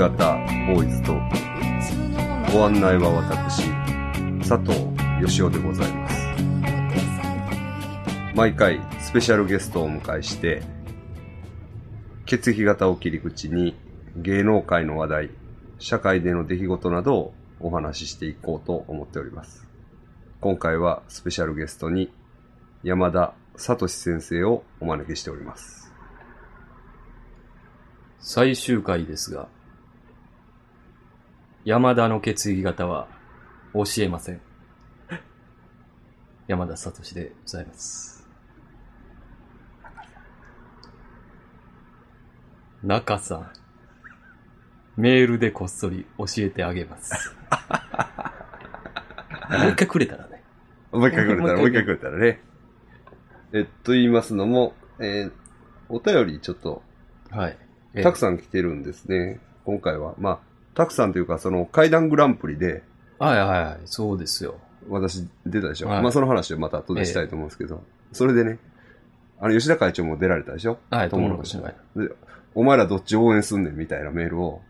型ボーイズトーク。ご案内は私、佐藤義雄でございます。毎回スペシャルゲストをお迎えして、血液型を切り口に芸能界の話題、社会での出来事などをお話ししていこうと思っております。今回はスペシャルゲストに山田聡先生をお招きしております。最終回ですが、山田の血液型は教えません。山田聡でございます。中さん、メールでこっそり教えてあげます。もう一回くれたらね。もう一回くれたら、ももう一回くれたらね。えっと言いますのも、えーお便りちょっとはい。えたくさん来てるんですね。今回は。まあ、たくさんというか、その階段グランプリではいはいはい、そうですよ。私出たでしょ。はいまあその話をまた後でしたいと思うんですけど、それでね、あの吉田会長も出られたでしょはい、友友のの姉妹。で、お前らどっち応援すんねんみたいなメールを、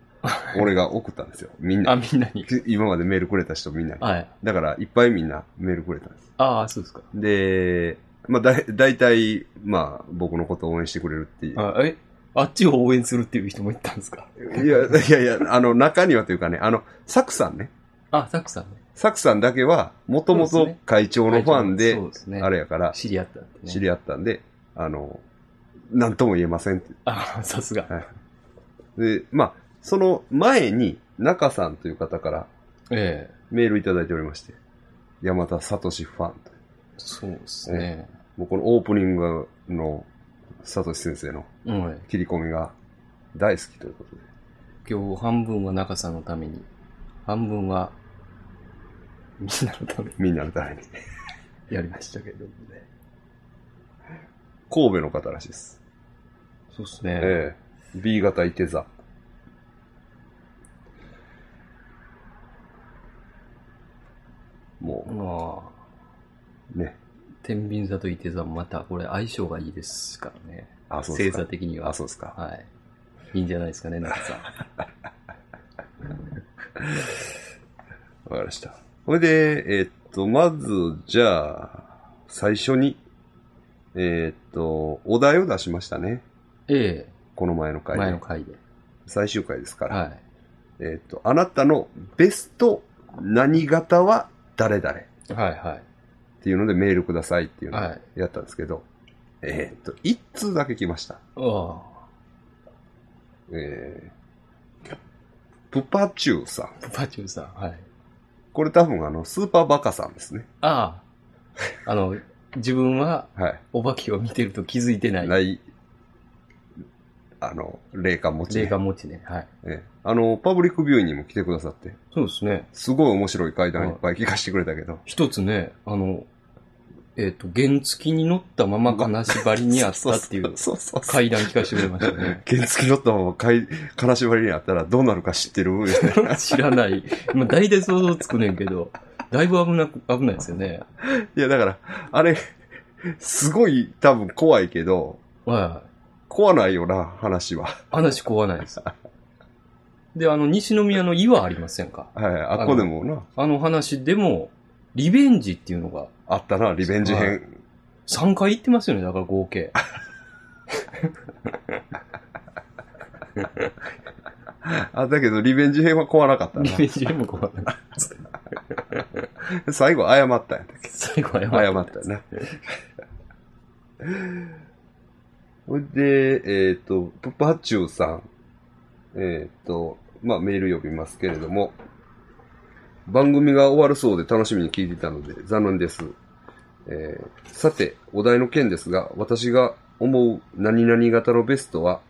俺が送ったんですよ。みんあ、な。みんなに。今までメールくれた人みんなに。はい。だから、いっぱいみんなメールくれたんです。ああ、そうですか。で、まあ、だい、だいたい、まあ、僕のことを応援してくれるっていう。あえ？あっちを応援するっていう人もいたんですか？いや、いやいや、あの、中にはというかね、あの、サクさんね。あ、サクさんね。サクさんだけは、もともと会長のファンで、そうですね。あれやから、知り合ったってね。知り合ったんで、あの、なんとも言えませんって。あ、さすが。で、まあ、その前に、中さんという方からええメールいただいておりまして、山田聡ファンと。そうですね。もうこのオープニングの聡先生のうん。切り込みが大好きということで。今日半分は中さんのために、半分はみんなのためにみんなのために。やりましたけどもね。神戸の方らしいです。そうですね。ええ B 型いて座。もまあ、う、ね。天秤座と伊手座もまたこれ相性がいいですからね。あ、そうです星座か。的には。あ、そうですか。はい。いいんじゃないですかね、中さん。わかりました。それで、えーっと、まず、じゃあ、最初に、えーっと、お題を出しましたね。えこの前のえ回で。前の回で。最終回ですから。はい。えーっと、あなたのベスト何型は誰々？っはいはい。ていうのでメールくださいっていうのをはいやったんですけど、えーっと、一通だけ来ました。あえー、プパチューさん。あ、プパチューさん。はい。これ多分あの、スーパーバカさんですね。ああ。あの、自分ははい。お化けを見てると気づいてない。ない、あの、霊感持ち、ね。霊感持ちね。はい。ええあの、パブリックビューイングにも来てくださって、そうですね。すごい面白い階段いっぱい聞かせてくれたけど、一つね、あの、えっ、と、原付きに乗ったまま金縛りにあったっていう。階段聞かせてくれましたね。原付乗ったまま金縛りにあったらどうなるか知ってる？知らない。まあ、大体想像つくねんけど、だいぶ危なく、危ないですよね。いや、だから、あれ、すごい多分怖いけど、はい。怖ないよな、話は。話怖ないです。で、あの、西宮の岩ありませんか？はい、あっこでもな、あの話でも、リベンジっていうのがあったな、リベンジ編。はい3回行ってますよね、だから合計。あ、だけど、リベンジ編は怖なかったリベンジでも怖ない。な。最後謝ったんやったっけ？最後は謝謝ったよな。ほいで、えっ、と、プパチューさん。えっ、と、まあ、メール呼びますけれども、番組が終わるそうで楽しみに聞いていたので残念です。えーさて、お題の件ですが、私が思う何々型のベストは、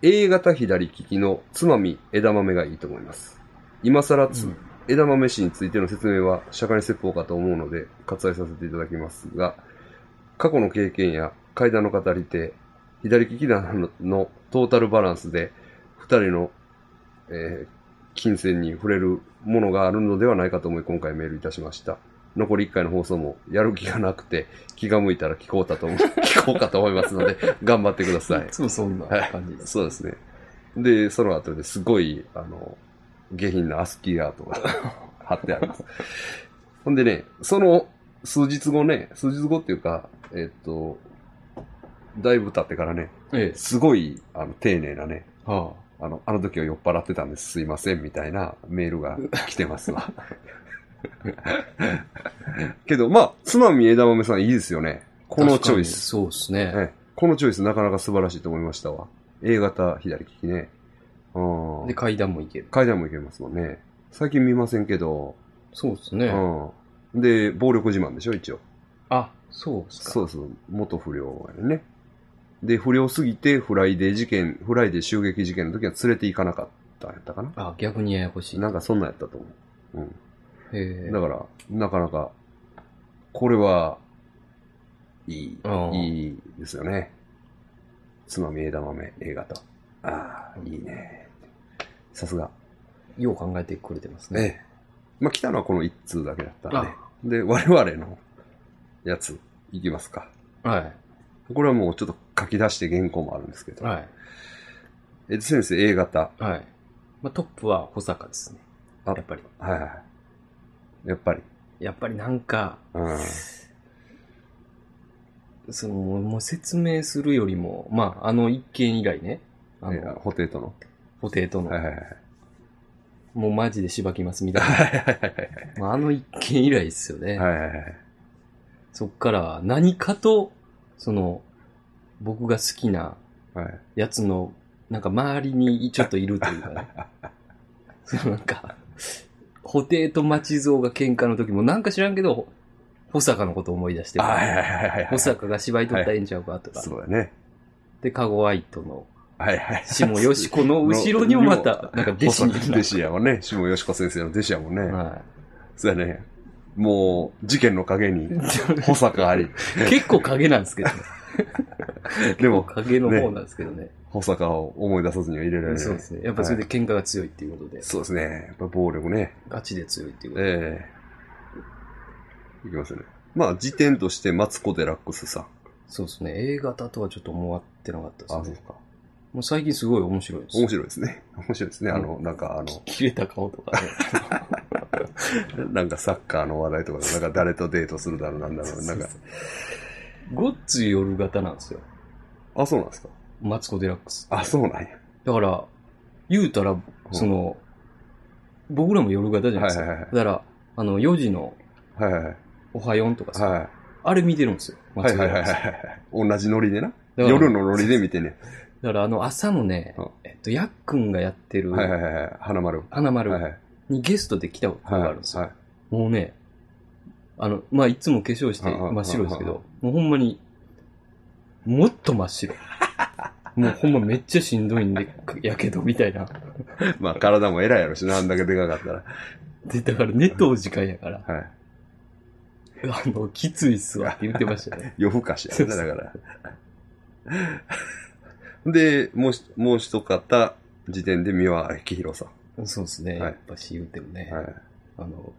A 型左利きのつまみ枝豆がいいと思います。今更つ、うん枝豆氏についての説明は釈迦に説法かと思うので割愛させていただきますが、過去の経験や階段の語り手、左利き団ののトータルバランスで二人の、えー金銭に触れるものがあるのではないかと思い今回メールいたしました。残り1回の放送もやる気がなくて気が向いたら聞こうかと思う 聞こうかと思いますので頑張ってくださいい。つもそんなはい感じです。そうですね。で、その後ですごい、あの、下品なアスキーアートが 貼ってあります。ほんでね、その数日後ね、数日後っていうか、えっと、だいぶ経ってからね、ええ。すごい、あの、丁寧なね、はあの、あの時は酔っ払ってたんです、すいません、みたいなメールが来てますわ。けど、まあ、つまみ枝豆さんいいですよね。あ。このチョイス。そうですね。ええこのチョイスなかなか素晴らしいと思いましたわ。A 型左利きね。うんで、怪談も行ける。怪談も行けますもんね。最近見ませんけど、そうですね。うん。で、暴力自慢でしょ、一応。あ、そうですか。そうそう、元不良やね。で、不良すぎて、フライデー事件、フライデー襲撃事件の時は連れて行かなかったんやったかな。あ、逆にややこしい。なんかそんなんやったと思う。へえうん。だから、なかなか、これは、いい、うんいいですよね。つまみ枝豆、A 型。ああ、いいね。さすが。よう考えてくれてますえね。え。まあ、来たのはこの一通だけだったんであ。で、我々のやつ、いきますか。はこれはもうちょっと書き出して原稿もあるんですけい。ど。はい。えっと、先生、A 型。はい。まあ、トップは保坂ですね。あやっぱり。はいはい。やっぱり。やっぱりなんか、うん。その、もう説明するよりも、まあ、あの一件以来ね、あえの、ホテイトの。ホテイトの、はいはいはい。もうマジでしばきますみたい はいはいはいな。まあ、あの一件以来ですよね。はい。はいはいはい。そっから何かと、その、僕が好きなはい。やつの、なんか周りにちょっといるというかね。そ のなんか、布袋と町蔵が喧嘩の時もなんか知らんけど、保坂のこと思い出してる。はいはいはいはい。保坂が芝居取ったらええんちゃうかとか。そうだね。で、カゴアイトのはいはい。下よしこの後ろにもまた、なんか弟子に細弟子やもんね。下よしこ先生の弟子やもんね。はそうやね。もう、事件の陰に、い。保坂あり。結構影なんですけどね。でも、影の方なんですけどね。保坂を思い出さずには入れられない。そうですね。やっぱそれで喧嘩が強いっていうことで、そうですね。やっぱ暴力ね。ガチで強いっていうことで。ええいきますね。まあ、時点としてマツコ・デラックスさん。そうですね。映画だとはちょっと思ってなかったあ、ですね。そうか。もう最近すごい面白いです。面白いですね。面白いですね。あの、なんかあの、切れた顔とかね。なんかサッカーの話題とかで、なんか誰とデートするだろうなんだろう。なんか、ごっつい夜型なんですよ。あ、そうなんですか？マツコ・デラックス。あ、そうなんや。だから、言うたら、その、僕らも夜型じゃないですか。はいはいはいだから、あの、4時のはいはいはい。おはよんとかさ、はい。あれ見てるんですよ。はいはいはいマツコデラックスはい。同じノリでな。だから夜のノリで見てね。だからあの朝のねうん、えっと、やっくんがやってる、はいはいはいはい。花丸。花丸はいはい。にゲストで来たことはいがあるんですよ。はい。もうね、あの、まあ、いつも化粧して真っ白ですけど、もうほんまに、もっと真っ白。もうほんまめっちゃしんどいんで、やけどみたいな。まあ体も偉いやろしな、あんだけでかかったら。で、だから寝とう時間やから、はい。あの、きついっすわって言ってましたね。夜更かしやね、だから。で、もうし、もう一方、時点で三輪明宏さそうですね。はいやっぱし言うてもね、ん。はい。あの、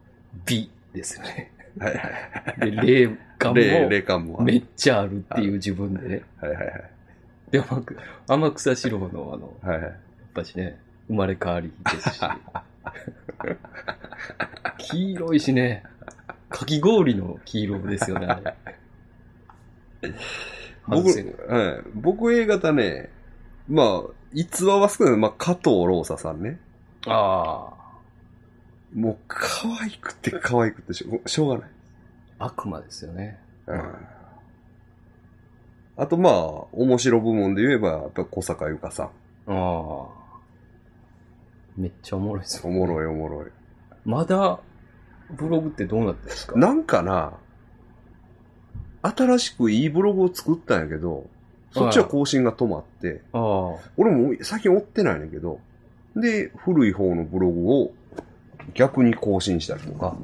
美ですよね。はいはい。で、霊感霊、も霊感も。めっちゃあるっていう自分でね。はいはいはい。で、天草四郎のあの、はいはい。やっぱしね、生まれ変わりですし。黄色いしね、かき氷の黄色ですよね、あれ。僕、はい。僕 A 型ね、まあ、逸話は少ない。まあ、加藤ローサさんね。あもう、可愛くて可愛くてしょしょうがない。あ、悪魔ですよね。うん。あと、まあ、面白部門で言えば、やっぱ小坂由香さん。ああ。めっちゃおもろいですよ。おもろいおもろい。まだ、ブログってどうなってるんですか？なんかな、新しくいいブログを作ったんやけど、そっちは更新が止まって、ああ。俺も最近追ってないねんだけど、で、古い方のブログを逆に更新したりとか、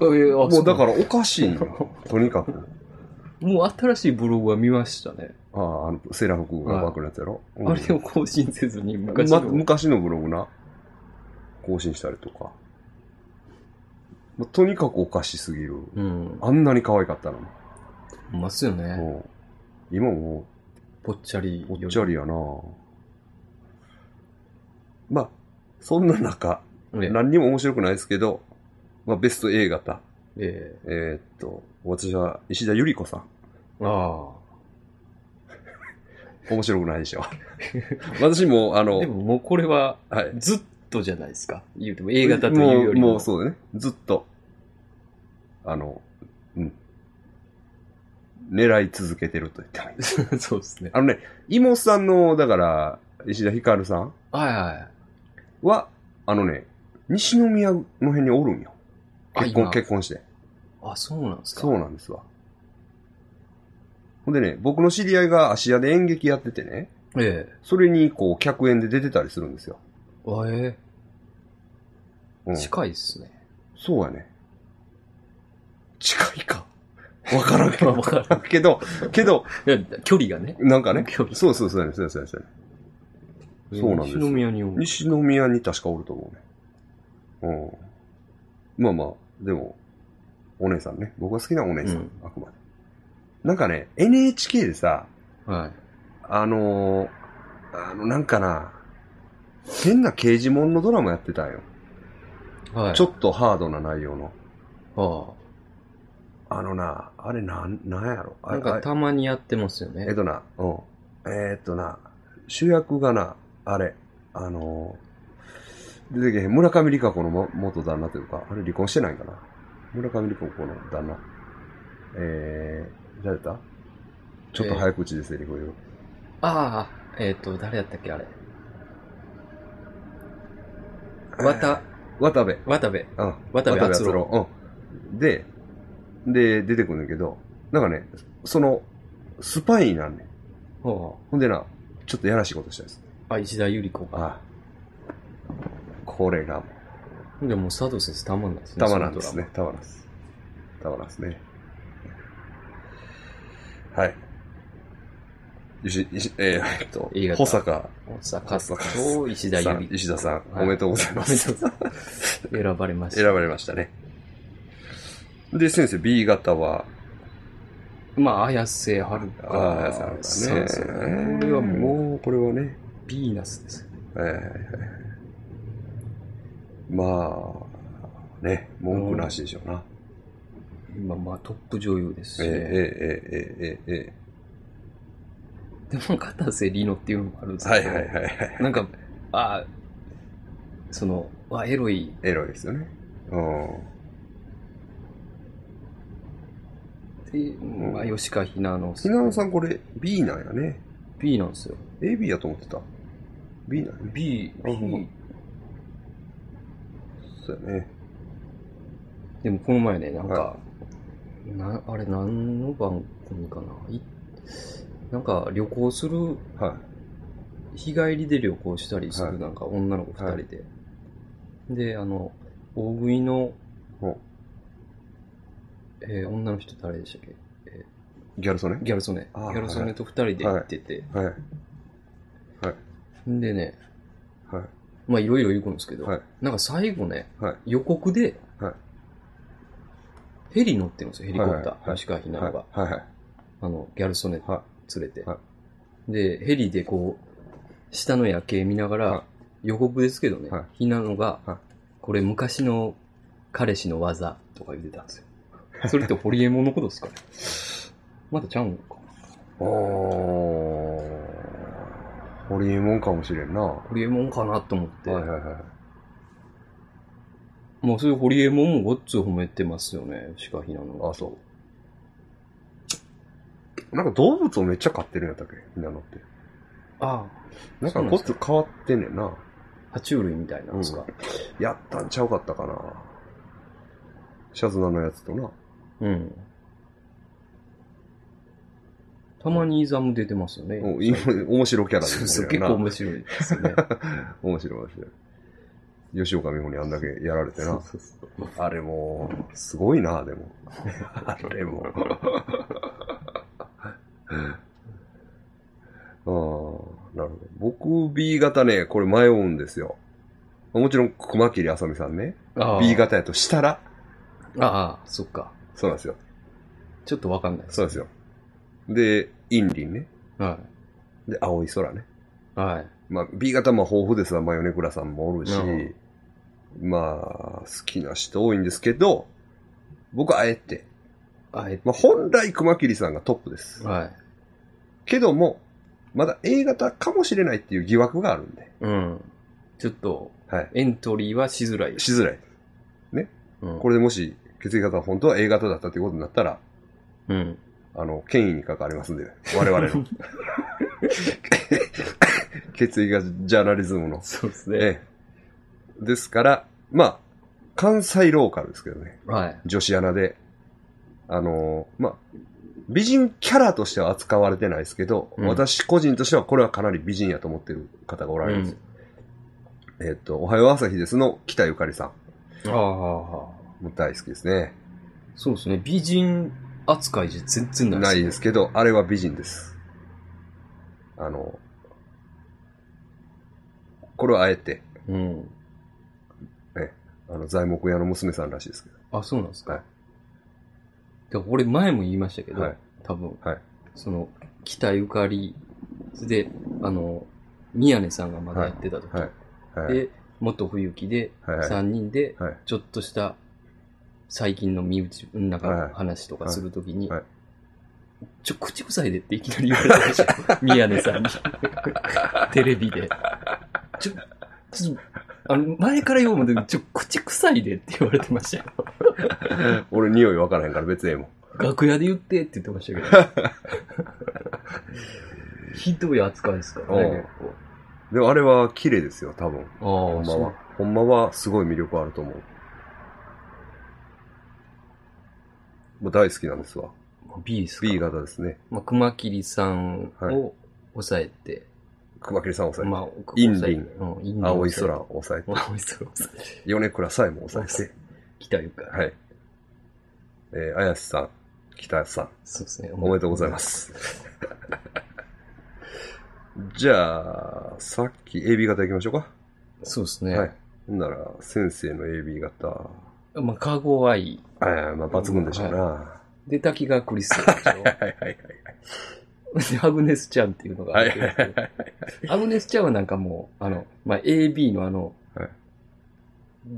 もうだからそおかしいんよ。とにかく。うもう新しいブログは見ましたね。ああ、あの、セーラー服がバクのやつやろ、うんあれを更新せずに昔まの、昔のブログな、更新したりとか。まとにかくおかしすぎる。うん。あんなに可愛かったのに。いますよね。もう今もぽっちゃりう、ぽっちゃりやなまあ、そんな中、ええ何にも面白くないですけど、まあ、ベスト A 型。ええーっと、私は石田ゆり子さん。えあ 面白くないでしょ。私も、ああ。ので、ももうこれははい。ずっとじゃないですか。言うても A 型というよりも。もう、もうそうだね。ずっと、あの、うん。狙い続けてると言ってもいい。そうですね。あのね、妹さんの、だから、石田ひかるさんはいはい。は、あのね、西宮の辺におるんよ。あ結婚、今結婚して。あ、そうなんですか。そうなんですわ。ほんでね、僕の知り合いが芦屋で演劇やっててね、えそれにこう、客演で出てたりするんですよ。えあえうんえ。近いっすね。そうやね。近いか。わからんけど。わからんけど、けど、距離がね。なんかね。距離そうそうそうやね。そうやそうね。そうなんですよ西宮におる西宮に確かおると思うね。うん。まあまあ、でも、お姉さんね。僕が好きなお姉さん、うんあくまで。なんかね、NHK でさ、はい。あのーあの、なんかな、変な刑事物のドラマやってたんよ。はい。ちょっとハードな内容の。はあのな、あれなん、なんやろ。あ。あなんかたまにやってますよね。えっとな、うん。えーっとな、主役がな、あれ、あのー出てけへん、村上理香子のも元旦那というか、あれ離婚してないんかな？村上理香子の旦那。えー、誰だちょっと早口でセリフ言う。ああ、えっ、と、誰やったっけ、あれ。わた、渡部。渡部。うん。渡部篤郎郎。うん。で、で、出てくるんだけど、なんかね、その、スパイになんねん。はほんでな、ちょっとやらしいことしたんです。あ。あ、石田ゆり子が。ああ。これが、でも、佐藤先生たまんないですね。たまらんですね。たまらんです。たまらんですね。はい。石、石、えー、えっと保坂ドラマ。大阪と石田さんゆり子。石田さん、はいおめでとうございます。選ばれました。選ばれましたね。で、先生、B 型は、まあ、綾瀬はるか。ああ、そうですね。そうですよね。これはもう、これはね、ビーナスです。えー、まあ、ね、文句なしでしょうな。今、まあ、トップ女優ですし、えー、ね。えー、えー、えでも、片瀬里乃っていうのもあるんですけど、はいはいはいはい。なんか、ああ、その、あ、エロい。エロいですよね。うん。で、まあ、吉川ひなの。ひなのさんこれ B なんやね。B なんですよ。AB やと思ってた。B なんやね。B、あほんま B。そうやね。でも、この前ね、なんか、はなあれ、何の番組かな？いなんか、旅行する、は日帰りで旅行したりする、はいなんか、女の子二人で。で、あの、大食いの、ほえー女の人誰でしたっけ？い。ギャルソネギャル曽根。ギあーャル曽根と二人で行ってて、はい。はい。んでね、はい。まあいろいろ行くんですけど、はい。なんか最後ね、はい。予告で、はいヘリ乗ってるんですよ、ヘリコプター。はいはいはい吉川ひなのが、はい。はい。あの、ギャル曽根は連れて、はで、ヘリでこう、下の夜景見ながら、は予告ですけどね、はいひなのが、はいこれ昔の彼氏の技とか言ってたんですよ。それってホリエモンのことですかね？まだちゃうんか。おー。ホリエモンかもしれんな。はホリエモンかなと思って、いはいはい。もうそういうホリエモンもごっつ褒めてますよね、吉川ひなの。あ、そう。なんか動物をめっちゃ飼ってるんやったっけ？ひなのって。あなんかごっつ変わってんねんな。あ、爬虫類みたいなんですか。やったんちゃうかったかな。シャズナのやつとな。うん。たまにイザム出てますよね。うん今、面白キャラでそうそう、出てるよな結構面白いですよね。面白い面白い。吉岡美穂にあんだけやられてな。そうそうそうあれも、すごいな、でも。あれも。ああ、なるほど。僕 B 型ね、これ迷うんですよ。もちろん熊切あさみさんね。B 型やとしたら、ああ、そっか。そうなんですよ。ちょっとわかんないです。そうですよ。で、インリンね。はで、青い空ね。い。はい。まあ、B 型も豊富ですわ、まあ、米倉さんもおるし、うんまあ、好きな人多いんですけど、僕はあえて、あえまあ、本来熊切さんがトップです。はい。けども、まだ A 型かもしれないっていう疑惑があるんで、うん。ちょっと、はい。エントリーはしづらい。しづらい。うん。これでもし、血液型が本当は A 型だったってことになったら、うん。あの、権威に関わりますんで、我々の。血液型ジャーナリズムの。そうですね。ええ。ですから、まあ、関西ローカルですけどね。はい。女子アナで。あのーまあ、美人キャラとしては扱われてないですけど、うん私個人としてはこれはかなり美人やと思ってる方がおられるんですよ。えっ、と、おはよう朝日ですの北ゆかりさん。ああ、もう大好きですね。そうですね。美人扱いじゃ全然ないないですけど、あれは美人です。あの、これはあえて、うん。あの、材木屋の娘さんらしいですけあ、そうなんですか。はいで俺前も言いましたけど、はい多分、はいその、北ゆかりで、あの、宮根さんがまだやってた時、ど。はい。はい。で、元冬木で、はいはい3人で、はい。ちょっとした最近の身内、なんはいはいか話とかするときに、はいちょ、口臭いでっていきなり言われてましたよ。宮根さんに。テレビで。ちょ、ちょ、あの、前から言おうもんで、ちょ、口臭いでって言われてましたよ。俺匂い分からへんから別にええもん。楽屋で言ってって言ってましたけど。ひどい扱いですからね。でもあれは綺麗ですよ、多分。ああ、ほんまは。ほんまはすごい魅力あると思う。もう大好きなんですわ。B ですか？B 型ですね。まあ、熊切さんを抑えて、熊切さんを抑えて、まあ、インリンうん、インリン青い空をを抑えて。青い空を抑えて。米倉さえも抑えて、北ゆか。はい。えー、綾瀬さん、北さん、そうですね。。おめでとうございますす。じゃあ、さっき AB 型行きましょうか。そうですね。はい。ほんなら、先生の AB 型、まあ、カゴアイ。あーまあ、抜群でしょうな。はで、滝川クリスでしいはいはいはい。ょ。で、アグネスちゃんっていうのがあはいって、はいはいはい。アグネスちゃんはなんかもう、あの、まあ、AB のあの、はい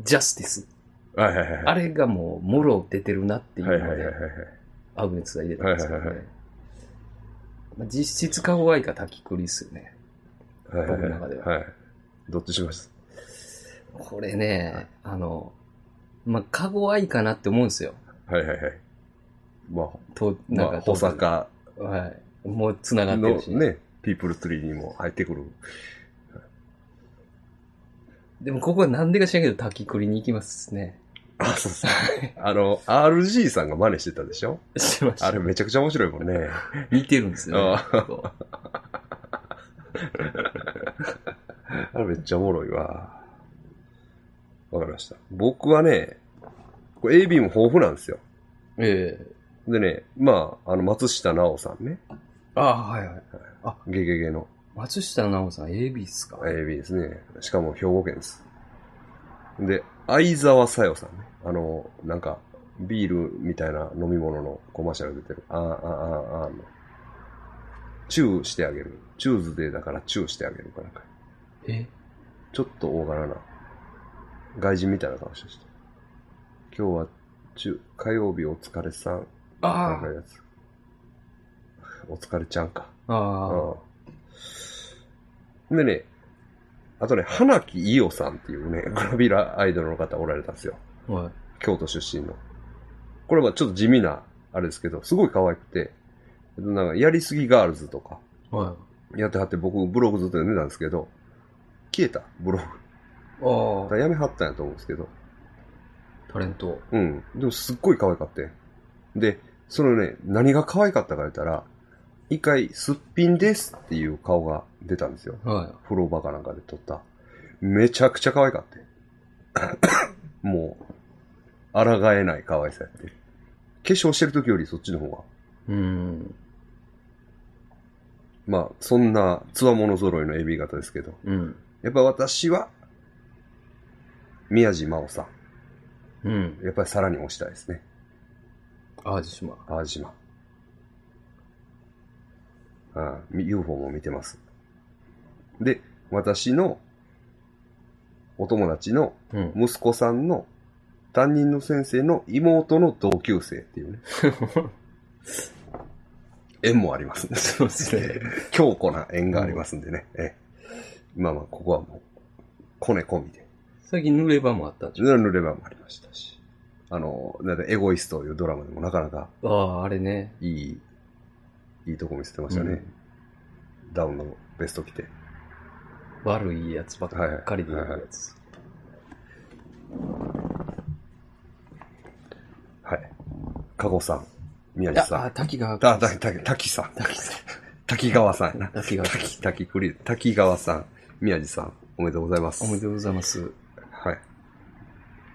ジャスティス。はいはいはい。あれがもう、もろ出てるなっていうのではいはいはいはい、はい。アグネスが入れたんですけどはいはいはいね。まあ実質カゴアイか滝クリスよね。はいはい僕の中でははい。どっちしましこれね、あの、まあ、カゴアイかなって思うんですよ。たはいはいはい。まあ、と、まあ、保トータル坂はい。もう繋がってのるし。ね、ピープルツリーにも入ってくる。でもここはなんでか知らんけど滝クリに行きますね。あ、そうそう。あの、RG さんが真似してたでしょ？しました。あれめちゃくちゃ面白いもんね。似てるんですよ、ねあ。あれめっちゃおもろいわ。わかりました。僕はね、これ AB も豊富なんですよ。ええでね、まあ、あの、松下奈緒さんね。ああ、はいはい。ゲゲゲの松下奈緒さん AB っすか？AB ですね。しかも兵庫県です。で、相沢さよさんね。あの、なんか、ビールみたいな飲み物のコマーシャル出てる。あーあーあーあーの。チューしてあげる。チューズデーだからチューしてあげるかなんか。え？ちょっと大柄な。外人みたいな顔して。今日は、チュー、火曜日お疲れさん。あかやつ。お疲れちゃんか。あ、あ。でね、あとね、花木伊代さんっていうね、グラビラアイドルの方おられたんですよ。はい。京都出身の。これはちょっと地味な、あれですけど、すごい可愛くて、なんか、やりすぎガールズとか、はやってはって僕ブログずっと読んでたんですけど、消えた、ブログ。い。あだからやめはったんやと思うんですけど、あ、タレント。うん。でもすっごい可愛かって。で、そのね、何が可愛かったか言ったら、一回、すっぴんですっていう顔が出たんですよ。は風呂場かなんかで撮った。めちゃくちゃ可愛かって。もう、抗えない可愛さやって。化粧してる時よりそっちの方が。い。うん。まあ、そんな、つわもの揃いのエビ型ですけど。うん。やっぱ私は、宮地真央さうん。ん。やっぱりさらに推したいですね。淡路島。淡路島。ああ、み UFO も見てます。で、私のお友達のうん。息子さんの担任の先生の妹の同級生っていうね。縁もありますね。そうですね。強固な縁がありますんでね。ええまあまあ、ここはもう、コネ込みで。最近濡れ場もあったんでしょ濡れ場もありましたし。あの、だってエゴイスというドラマでもなかなかああ、あれね。いい、いいとこ見せてましたね。ダウンのベスト着て。悪いやつばっかりで言うやつ。はい。加護さん、宮地さん。あ、滝川。あ、た、た、滝さん。滝さん。滝川さんやな。滝川。滝、滝クリ、滝川さん、宮地さん、おめでとうございます。おめでとうございます。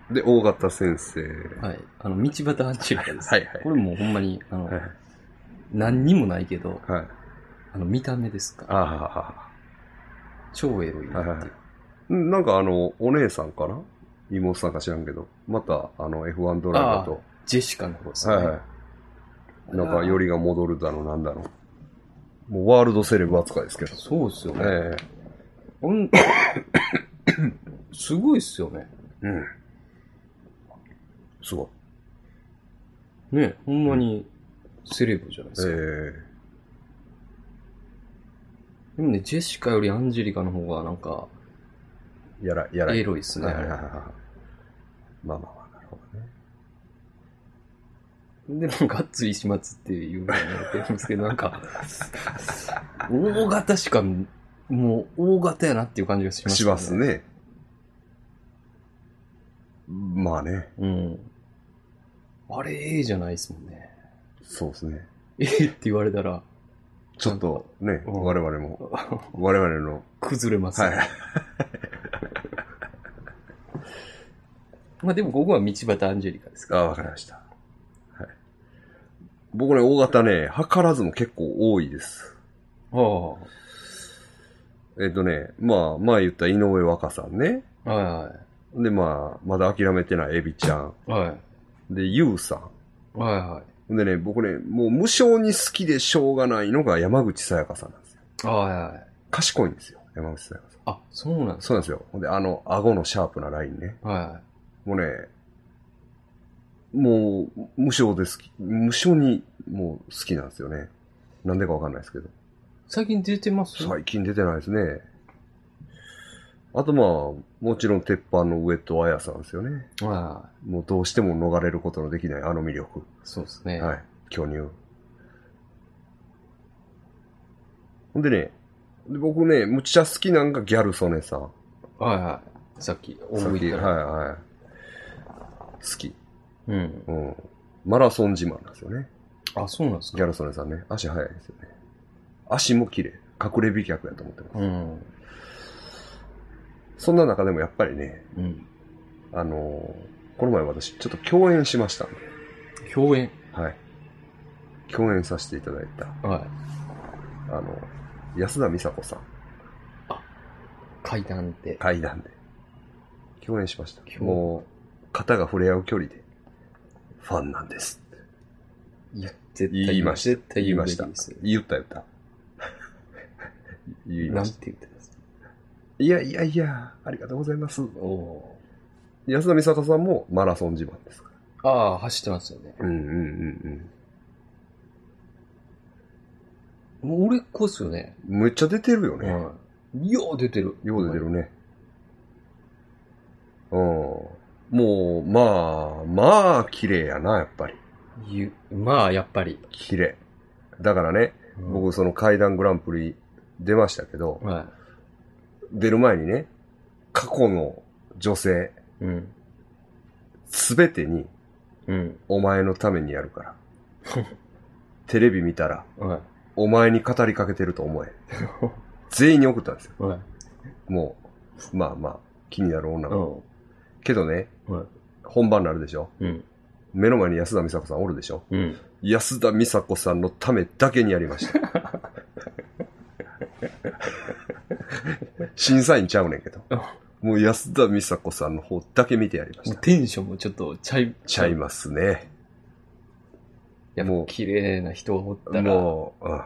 はい。で、大型先生。はい。あの、道端アンチェラです。はいはいこれもうほんまに、あの、はい。何にもないけど、はい。あの、見た目ですかあはは超エロいなはいはい。なんかあの、お姉さんかな？妹さんか知らんけど、また、あの、F1 ドライバーと、ジェシカの方ですね。はいはい。なんか、よりが戻るだの、なんだの。もうワールドセレブ扱いですけど。そうですよね。えほん すごいっすよね。えうん。すごい。ね、ほんまにセレブじゃないでえすか。えでもね、ジェシカよりアンジェリカの方がなんか、やら、やら。エロいっすね。はいはいはいはい。まあまあまあ、なるほどね。で、なんか、がっつり始末っていうふうに言われてるんですけど、なんか、大型しか、もう、大型やなっていう感じがしますします。ね。まあね、うん。あれ、ええじゃないですもんね。そうですね。ええって言われたら、ちょっとね、うん我々も、我々の、崩れます、はい。まあでも、ここは道端アンジェリカですかあわかりました。はい。僕ね、大型ね、図らずも結構多いです。ら。あえっ、とね、まあ、まあ言った井上若さんね。あ。はで、まあ、まだ諦めてないエビちゃん。いはい。はい。で、ゆうさはいはい。ん。でね、僕ね、もう無償に好きでしょうがないのが山口さやかさんなんですよ。はいはい。賢いんですよ、山口さやかさん。あ、そうなんですそうなんですよ。で、あの、顎のシャープなラインね。かはもうね、もう、無償で好き、無償にもう好きなんですよね。なんでかわかんないですけど。い。最近出てます？最近出てないですね。あとまあ、もちろん鉄板の上戸彩さんですよね。はもうどうしても逃れることのできないあの魅力。い。そうですね。はい。巨乳。ほんでね、で僕ね、むっちゃ好きなんがギャル曽根さん。はいはい。さっき、い。はいはい。好き。うん。うん。マラソン自慢なんですよね。あ、そうなんですかギャル曽根さんね。足速いですよね。足も綺麗。隠れ美脚やと思ってます。うん。そんな中でもやっぱりね、うん。あのーこの前私ちょっと共演しましたんで、共演？はい。共演させていただいた、はい。あの、安田美沙子さん、階段って。階段で。共演しました。もう、肩が触れ合う距離で、ファンなんですって。言って言いました。絶対言い言いました。言った言った。言いなんましてた。言ってた？んですかいやいやいや、ありがとうございます。おお安田美沙子さんもマラソン自慢ですかー。ああ、走ってますよね。ら。うんうんうんもう俺っ子っすよね。うん。めっちゃ出てるよね。はい。よう出てる。よう出てるね。うん。もう、まあ、まあ、綺麗やな、やっぱり。ゆまあ、やっぱり。綺麗。だからね、僕、その階段グランプリ出ましたけど、は出る前にね、過去の女性、い。うん。すべてに、うん。お前のためにやるから。テレビ見たら、はお前に語りかけてると思え。全員に送ったんですよ。い。はい。もう、まあまあ、気になる女うの子。けどね。本番になるでしょうん。目の前に安田美沙子さんおるでしょうん。安田美沙子さんのためだけにやりました。審査員ちゃうねんけど。もう安田美沙子さんの方だけ見てやりました。テンションもちょっとちゃい、ちゃいますね。やっぱもう綺麗な人がおったら、もう、うん。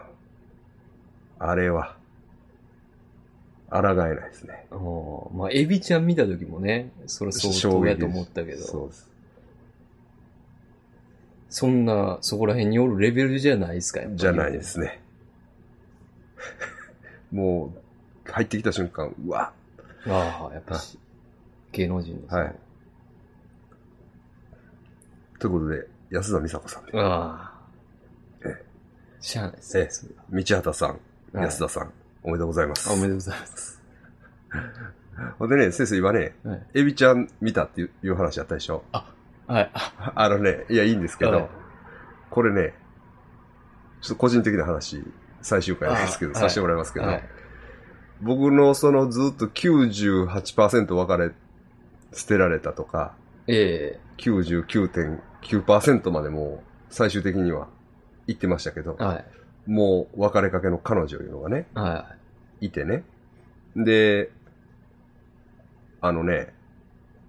あれは、抗えないですね。まあ、エビちゃん見た時もね、それ相当やと思ったけど、そうです。そんな、そこら辺におるレベルじゃないですか、じゃないで。すね。もう、入ってきた瞬間、うわああ、やっぱし、芸能人ですね。はいということで、安田美沙子さんで、ああ。えしゃあないですねえ道畑さん、はい安田さん、おめでとうございます。あおめでとうございます。ほんでね、先生今ね、はい。エビちゃん見たっていういう話あったでしょ？はい。ああのね、いや、いいんですけど、はいこれね、ちょっと個人的な話、最終回ですけど、あさせてもらいますけど、はい。僕のそのずっと98%別れ、捨てられたとか、え99.9%までもう最終的には行ってましたけどえ、はい。もう別れかけの彼女いうのがね、はいてね。で、あのね、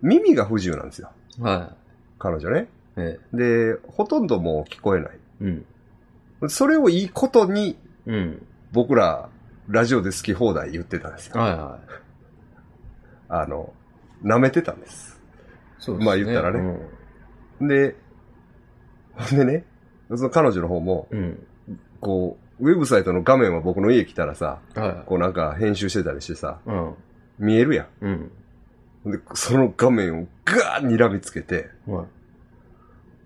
耳が不自由なんですよ。い。は彼女ね。い。えで、ほとんどもう聞こえない。えうん。それをいいことにうん。僕らラジオで好き放題言ってたんですよ。はいはい。あの、舐めてたんです。そうですね。まあ言ったらねで、ほんでね、その彼女の方も、うん。こう、ウェブサイトの画面は僕の家来たらさ、うん。はこうなんか編集してたりしてさ、い。うん。見えるやうん。ん。で、その画面をガーッ睨みつけて、はい。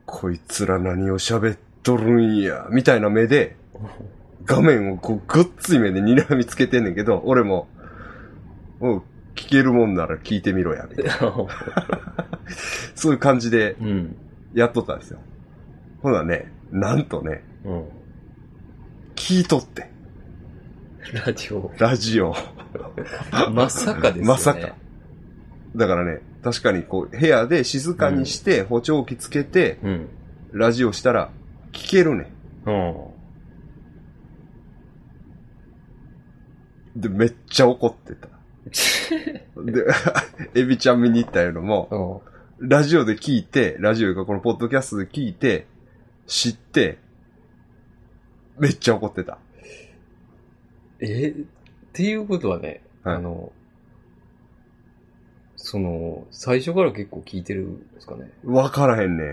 こいつら何を喋っとるんや、みたいな目で、画面をこう、ぐっつい目で睨みつけてんねんけど、俺も、もう、聞けるもんなら聞いてみろや、みたいな。そういう感じでうん。やっとったんですよ。ほなね、なんとね、うん。聞いとって、ラジオ。ラジオ。まさかですよね。まさか。だからね、確かにこう、部屋で静かにして、補聴器つけて、うん。ラジオしたら、聞けるね。うん。で、めっちゃ怒ってた。で、エビちゃん見に行ったいうのも、うん。ラジオで聞いて、ラジオがこのポッドキャストで聞いて、知って、めっちゃ怒ってた。えっていうことはね、はいあの、その、最初から結構聞いてるんですかね。わからへんね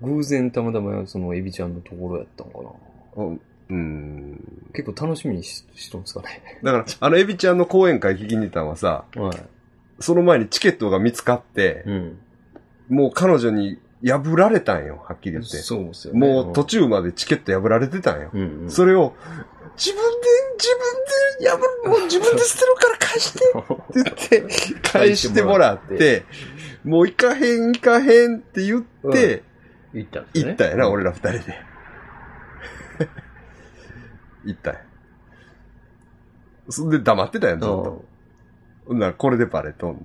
偶然たまたまそのエビちゃんのところやったのかな。おうん。結構楽しみにししとんですかね。だから、あのエビちゃんの講演会聞きに行ったのはさ、はい。その前にチケットが見つかって、うん。もう彼女に破られたんよ、はっきり言って。そうですよね。もう途中までチケット破られてたんよ。うん、うん。それを、自分で、自分で破る、もう自分で捨てるから返してって言 って、返してもらって、もう行かへん行かへんって言って、行ったね。行ったんやな、俺ら。ら二人で。行ったんや。そんで黙ってたやん、ずっと。ほんならこれでバレとんね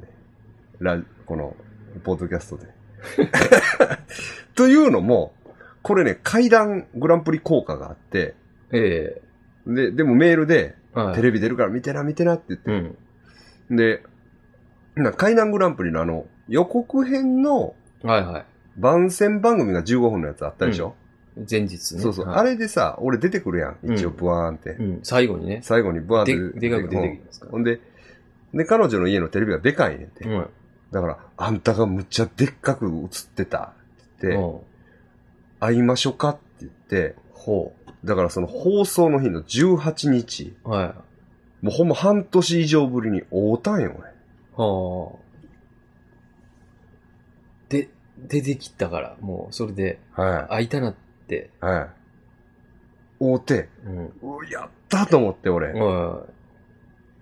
ん。ラ、この、ポッドキャストで。というのも、これね、階段グランプリ効果があって、えで、でもメールで、えはい。テレビ出るから見てな見てなって言って。うん。で、な階段グランプリのあの、予告編のはいはい。番宣番組が15分のやつあったでしょ、前日ね。そうそう。はいあれでさ、俺出てくるやん。一応、うんブワーンって。うん。最後にね。最後にブワーンって。で、でかく出てきますか？ほんで、で、彼女の家のテレビがでかいねんて。ら。うん。だから、あんたがむっちゃでっかく映ってたって言って、うん会いましょうかって言って、ほだからその放送の日の18日、う。はい。もうほんま半年以上ぶりに会うたんよ、はあ。で、出てきたから、もう、それで、俺。は会いたなって。い。はい。会うて、うん。うわやったと思って俺、は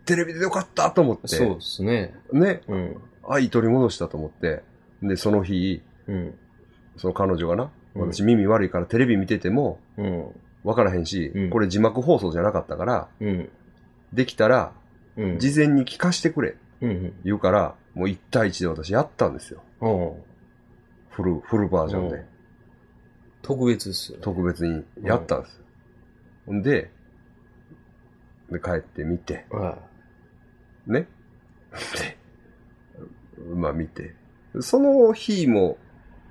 テレビでよかったと思っい。て、そうですね。ね、うん。愛取り戻したと思って、で、その日、うん。その彼女がな、うん私耳悪いからテレビ見てても、うん。わからへんし、うんこれ字幕放送じゃなかったから、うん。できたら、うん。事前に聞かしてくれ、うん。言うから、もう1対1で私やったんですよ。うん。フル、フルバージョンで。うん特別ですよね。特別にやったんですよ。ほんで、で、帰って見て、はね。で、まあ見て。その日も、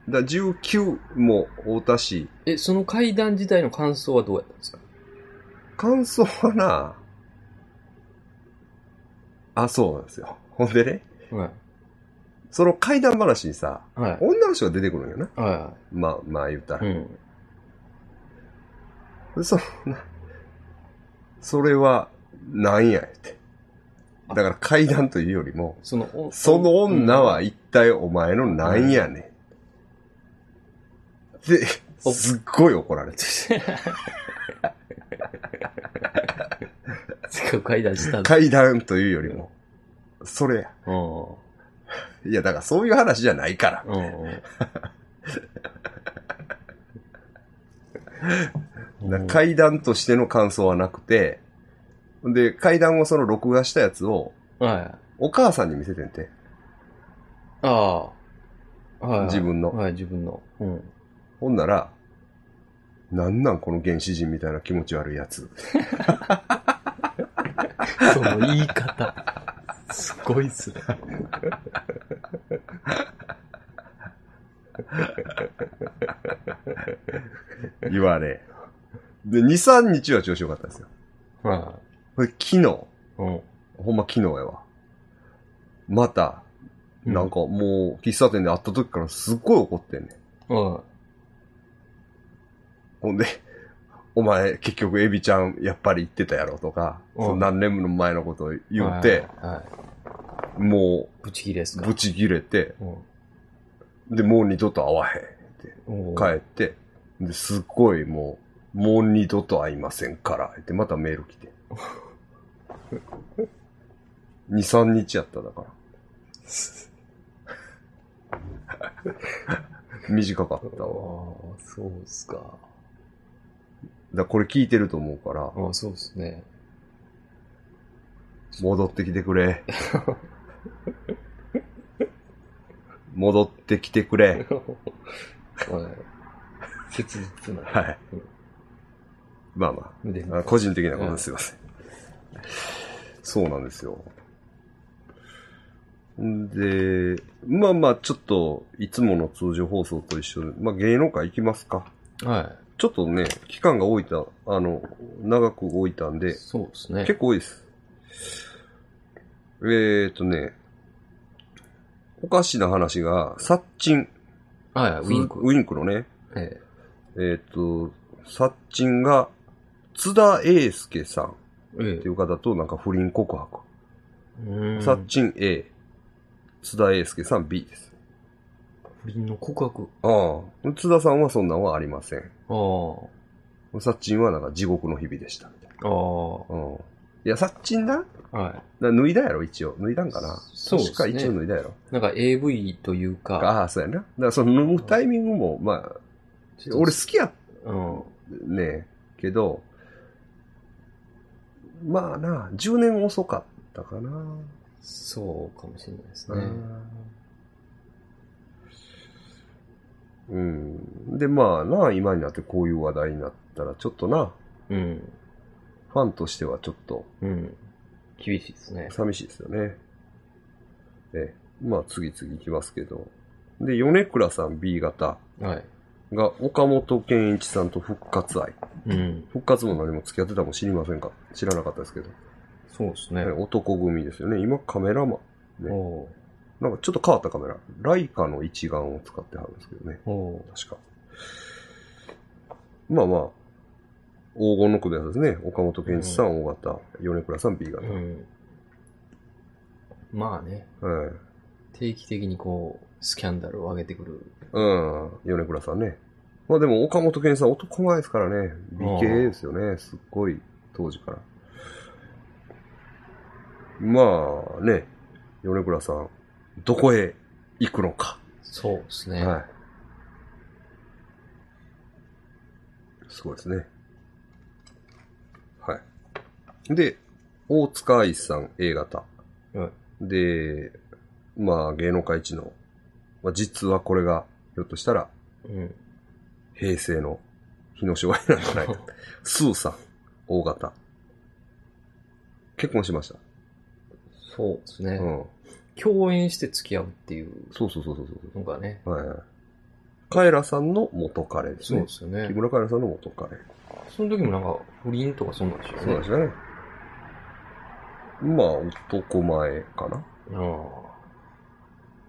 だ19も会うたし、い。え、その階段自体の感想はどうやったんですか？感想はな、あ、そうなんですよ。ほんでね、はい。その怪談話にさ、はい。女の人が出てくるんよな。はまあ、まあ言ったい。ら。うん。そなそれは、なんやって。だから怪談というよりも、その、おその女は一体お前のなんやねん。で、おすっごい怒られて。違う階段したんだ。怪談というよりも、それや。うん。いや、だからそういう話じゃないから。うん。だから怪談としての感想はなくて、で、怪談をその録画したやつを、はい。お母さんに見せてんて。ああ。はい。自分のはい、自分の。うん。ほんなら、なんなんこの原始人みたいな気持ち悪いやつ。その言い方。すごいっすね。言われ。で、2、3日は調子よかったんですよ。はこれ昨日、い。うん。ほんま昨日やわ。また、なんかもう喫茶店で会った時からすっごい怒ってんねん。うん。ほんで、お前結局エビちゃんやっぱり言ってたやろとか、何年も前のことを言って。もブチギレですか？うブチ切れて、うん。で、もう二度と会わへんってお帰って、で、すっごいもう、もう二度と会いませんから、ってまたメール来て。2、3日やっただから。短かったああわ。、そうっすか。だこれ聞いてると思うから、ああ、そうっすね。戻ってきてくれ。戻ってきてくれ。はい。切実な。はい。まあまであ、あ個人的なことですいません。そうなんですよ。んで、まあまあ、ちょっと、いつもの通常放送と一緒で、まあ芸能界行きますか。はちょっとね、期間が置いた、あの、長く置いたんい。で、そうですね。結構多いです。えーとね、おかしな話が、サッチン、はい、ウィンク。ウィンクのね、ええーと、サッチンが、津田英介さんえ。えっていう方となんか不倫告白。え。うん。サッチン A、津田英介さん B です。不倫の告白。ああ、津田さんはそんなんはありません。ああ。サッチンはなんか地獄の日々でした。ああ。うん。いや、サッチンなはな脱いだやろ、一応。脱いだんかな？そうですね確か一応脱いだやろ。い。なんか AV というか、ああ、そうやな。だからその脱ぐタイミングも、まあ、俺好きやうん。ねけど、まあな、10年遅かったかな。そうかもしれないですうね。ん。で、まあな、今になってこういう話題になったら、ちょっとな、うん。ファンとしてはちょっとうん。厳しいですね。寂しいですよね。ええ、まあ次々行きますけど。で、米倉さん B 型はい。が岡本健一さんと復活愛。うん。復活も何も付き合ってたも知りませんか？知らなかったですけど。そうですね。ね男組ですよね。今カメラマン。ねおなんかちょっと変わったカメラ。ライカの一眼を使ってはるんですけどね。確か。まあまあ、黄金の組み合わせですね。岡本健一さん、大型。米倉さん、B 型。うん。まあね、はい。定期的にこう、スキャンダルを上げてくる。うん、米倉さんね。まあでも、岡本健一さん男前ですからね。美形ですよね。すっごい、当時から。まあね、米倉さん、どこへ行くのか。そうですね。はい。すごいですね。はい。で、大塚愛さん A 型。はいで、まあ芸能界一の、まあ、実はこれが、ひょっとしたらうん。平成の日の障害なんじゃないか。スーさん、大型。結婚しました。そうですね。うん。共演して付き合うっていうそうそうそうそうそのがね。う。はいはい。カエラさんの元彼ですねそうで。すよね木。村カエラさんの元彼。その時もなんか、不倫とかそんなんでしょうね。そうでしたね。まあ、男前かな。あ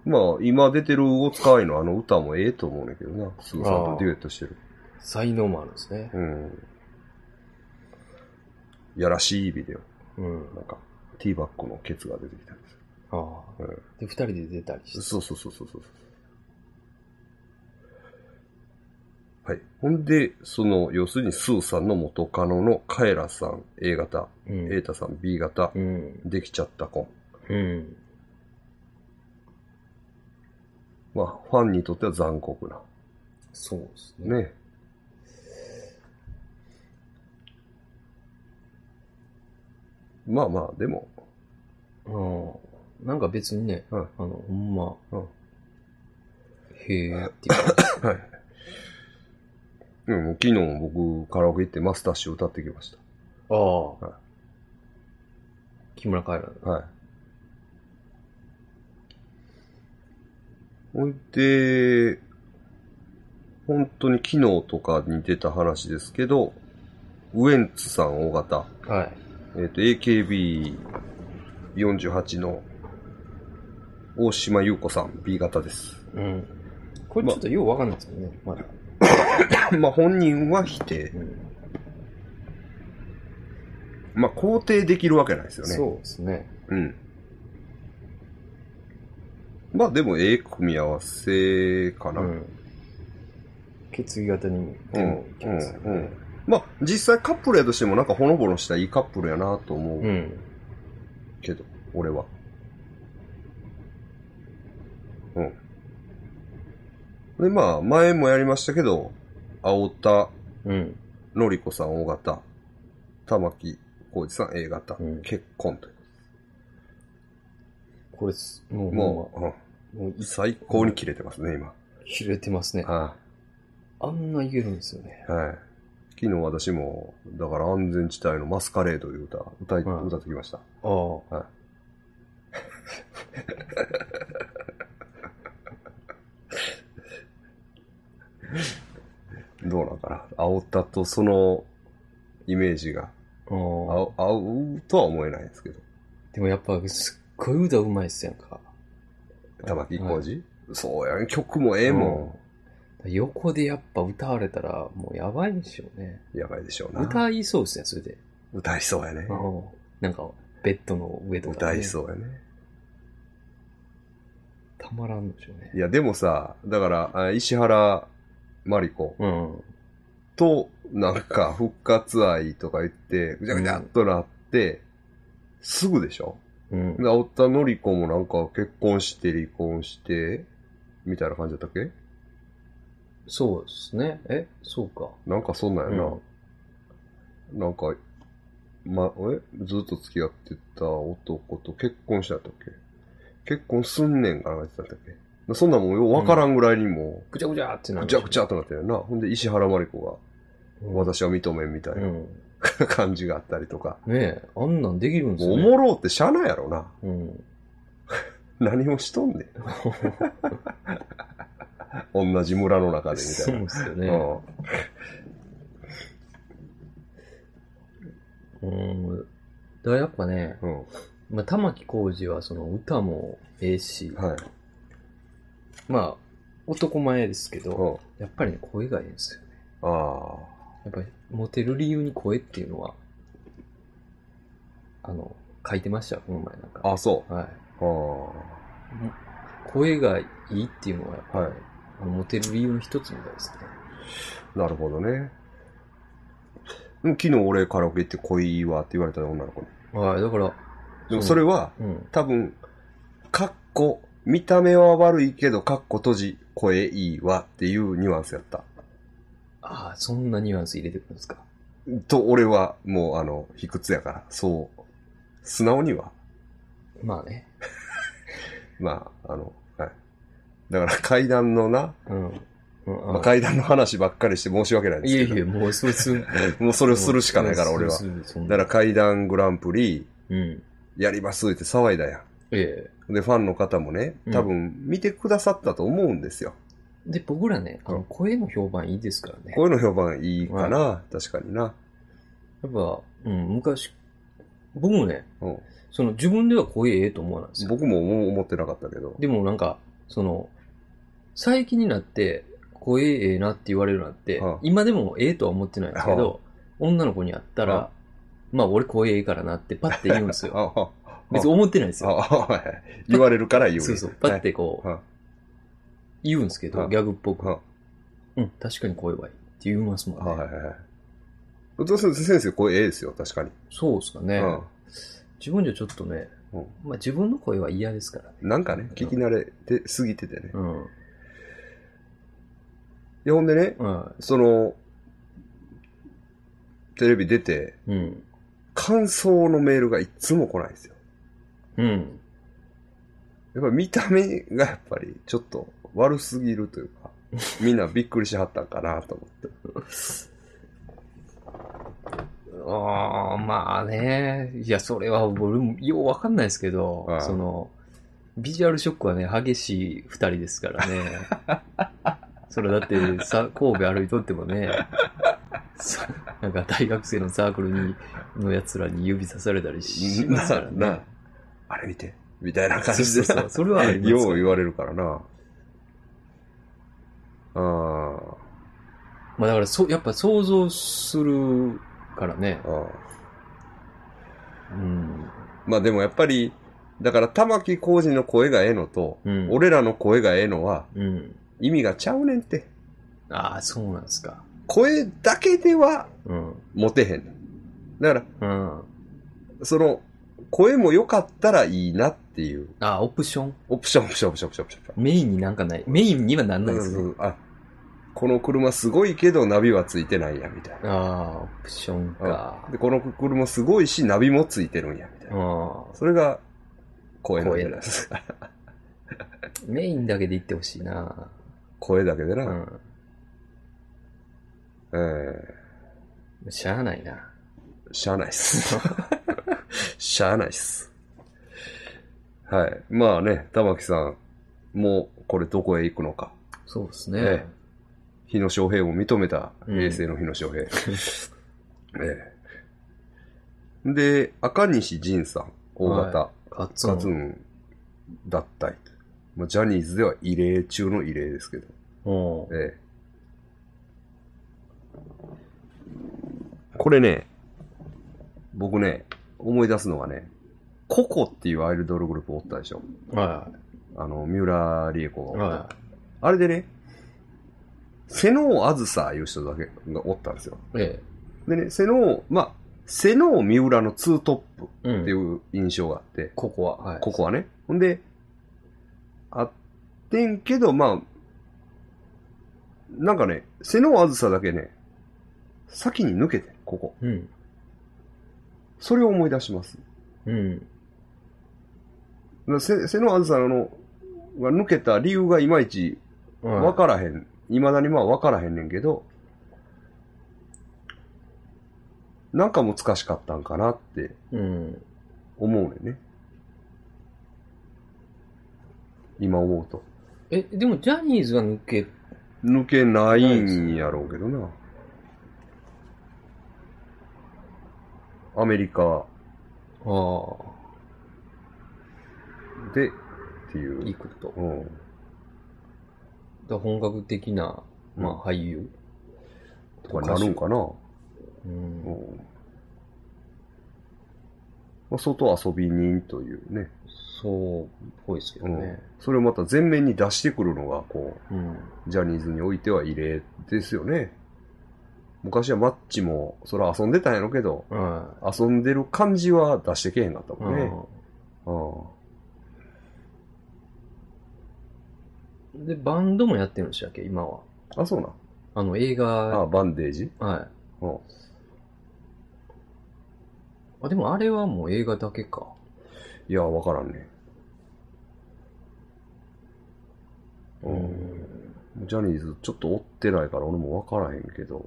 まあ、今出てる大塚愛のあの歌もええと思うねんけどな。スーさんとデュエットしてる。あ。才能もあるんですね。うん。やらしいビデオ。うん。なんか、ティーバッグのケツが出てきたんですああ。よ。うんで、二人で出たりして。そうそうそうそうそう。はい。ほんで、その、要するにスーさんの元カノのカエラさん A 型、うん。エータさん B 型、うん。できちゃった子。うん。まあ、ファンにとっては残酷な。そうですね。ね。まあまあ、でも、うん。なんか別にね、うんあの、ほんま、うんへえっていう。はい。うん、もう昨日僕カラオケ行ってマスタッシュ歌ってきましああ。はい木村カエラ。た。はい。ほんで、本当に昨日とかに出た話ですけど、ウエンツさん大型、はい。えっ、と、AKB48 の大島優子さん B 型です。うん。これちょっとようわかんないですよね、まだ。まあ本人は否定。うん。まあ肯定できるわけないですよね。そうですね。うん。まあでも、ええ組み合わせかな。うん。血液型にもうんもきますよね。まあ、実際カップルやとしてもなんかほのぼのしたいいカップルやなと思う。うんけど、俺は。うん。で、まあ、前もやりましたけど、青田うん。のりこさん O 型、玉木浩二さん A 型、うん結婚という。これす、もう、もう、もう、もううん、最高に切れてますね、今。切れてますね。はあんないけるんですよねい。。はい。昨日私も、だから安全地帯のマスカレードいう歌、歌い、うん歌ってきました。ああ。はい。どうなんかな？青田とそのイメージが。合うとは思えないですけど。でもやっぱ、すっごい歌うまいっすやんか。玉木浩二、そうやん、曲もええも横でやっぱ歌われたら、もうやばいでしょうね。ん。やばいでしょうな。歌いそうですね、それで。歌いそうやね。うんなんか、ベッドの上とか、歌いそうやね。たまらんでしょうねい。や、でもさ、だから、あ石原まり子うん。と、なんか、復活愛とか言って、ぐちゃぐちゃっとなって、すぐでしょ？うん。で、青田のり子もなんか結婚して離婚して、みたいな感じだったっけ？そうですね。え？そうか。なんかそんなんやな。うんなんか、ま、え？ずっと付き合ってた男と結婚したんだっけ？結婚すんねんかなってたんだっけ？そんなんもうようわからんぐらいにもぐちゃぐちゃってなう、ぐちゃぐちゃとなってるな。ほんで、石原まり子が、うん私は認めんみたいうな、ん。感じがあったりとか。ねえ、あんなんできるんですよ、ね。もうおもろうってしゃあないやろな。うん。何をしとんねん。同じ村の中でみたそいうな。ですよね。うん。だからやっぱね、うん。まあ、玉置浩二はその歌もええし、うん。はい。まあ、男前ですけうど、ん。やっぱりね、声がいいんですよね。あやっぱり、モテる理由に声っていうのは、あの、書いてましたよ、この前なんあ。か。あ、そはい。う。あ声がいいっていうのは、やっぱり、はいモテる理由の一つみたいですね。あ。なるほどね。でも昨日俺カラオケ行って恋いいわって言われた女の子に。はい、だから、でもそれは、うん。多分、かっこ、見た目は悪いけど、かっこ閉じ、声いいわっていうニュアンスやった。ああ、そんなニュアンス入れてくるんですか？と、俺はもう、あの、卑屈やから、そう、素直には、まあね。まあ、あの、はい。だから階段のな、うん。うんまあ、階段の話ばっかりして申し訳ないんですけど。いやいや、もうそいつ、もうそれをするしかないから、俺は。するするだから階段グランプリ、うん。やりますって騒いだやえん。で、ファンの方もね、多分見てくださったと思うんですよ。えで、僕らね、あの、うん声の評判いいですからね。こういうの評判いいかな、確かにな。やっぱ、うん、昔僕もね、うん。その自分では声ええと思わないんですよ。僕も思ってなかったけど。でもなんか、その、最近になって、声ええなって言われるようになって、はあ今でもええとは思ってないんですけど、女の子に会ったら、はまあ俺声ええからなってパッて言うんですよ。あ あ別に思ってないんですあよ。言われるから言う。そうそう、パッてこう、は言うんですけど、はあギャグっぽく、はうん、確かに声はいいって言いますもんね。はいはいはい。そうすると先生、これええですよ、確かに。そうですかね、うん自分じゃちょっとね、うんまあ自分の声は嫌ですからね。なんかね、聞き慣れてすぎててね。うん。いや、ほんでね、はその、テレビ出て。感想のメールがいつも来ないんですよ。うん。やっぱり見た目がやっぱりちょっと悪すぎるというか、みんなびっくりしはったんかなと思って。ああ、まあね。いや、それは俺もようわかんないですけど、ああその、ビジュアルショックはね、激しい二人ですからね。それだってさ、神戸歩いとってもね、さなんか大学生のサークルに、の奴らに指さされたりしますからね。あれ見て、みたいな感じでそうそうそれはよう言われるからな。ああ、まあだからそ、やっぱ想像するからね。ああ。うん。まあでもやっぱり、だから玉置浩二の声がええのと、うん。俺らの声がええのはうん。意味がちゃうねんって。ああ、そうなんですか。声だけではうん。モテへん。だから、うん。その、声も良かったらいいなっていう、ああ、オプション？オプション、オプション、オプション、オプション、オプション。メインになんかない。メインにはなんないですね。あ、この車すごいけどナビはついてないや、みたいな。ああ、オプションか。で、この車すごいし、ナビもついてるんや、みたいな。あそれが、声なんじゃないですメインだけで言ってほしいな。声だけでな。うん。えしゃあないな。ー、しゃあないっす。しゃあないっす。はい。まあね、玉木さん、もう、これどこへ行くのか。そうですえね。日野翔平も認めた、うん平成の日野翔平。え え。で、赤西仁さん、大型、カツン。カツン脱退。まあ、ジャニーズでは異例中の異例ですけど。ええ。これね、僕ね、思い出すのがね、ココっていうアイドルグループおったでしょ。はあの、三浦理恵子い。がおった。はあれでね、瀬能あずさいう人だけがおったんですよ。い。えでね、瀬能、まあ、瀬能三浦のツートップえ。うっていん。う印象があって、ここは。はい。ここはね。ほんで、あってんけど、まあ、なんかね、瀬能あずさだけね、先に抜けて、ここ。うん。それを思い出します。うん。だせ瀬能あずさの、が抜けた理由がいまいちはいわからへん。未だにまあわからへんねんけど、なんか難しかったんかなってうん。思うねんね。今思うと。え、でもジャニーズが抜け、抜けないんやろうけどな。アメリカああ、でっていう。行くと。うん。だ本格的な、まあ俳優。とかなるんかな。う。うんん。まあ、外遊び人というね。そうっぽいですけどうんね。。それをまた前面に出してくるのが、こうん。う、ジャニーズにおいては異例ですよね。昔はマッチも、それは遊んでたんやろけど、は遊んでる感じは出してけへんかったい。もんね。うん。で、バンドもやってるんでしたっけ、今は。あ、そうなん。あの、映画、あ、バンデージ？はい。うん。あ、でもあれはもう映画だけか。いや、わからんね。ううんん。ジャニーズちょっと追ってないから俺もわからへんけど。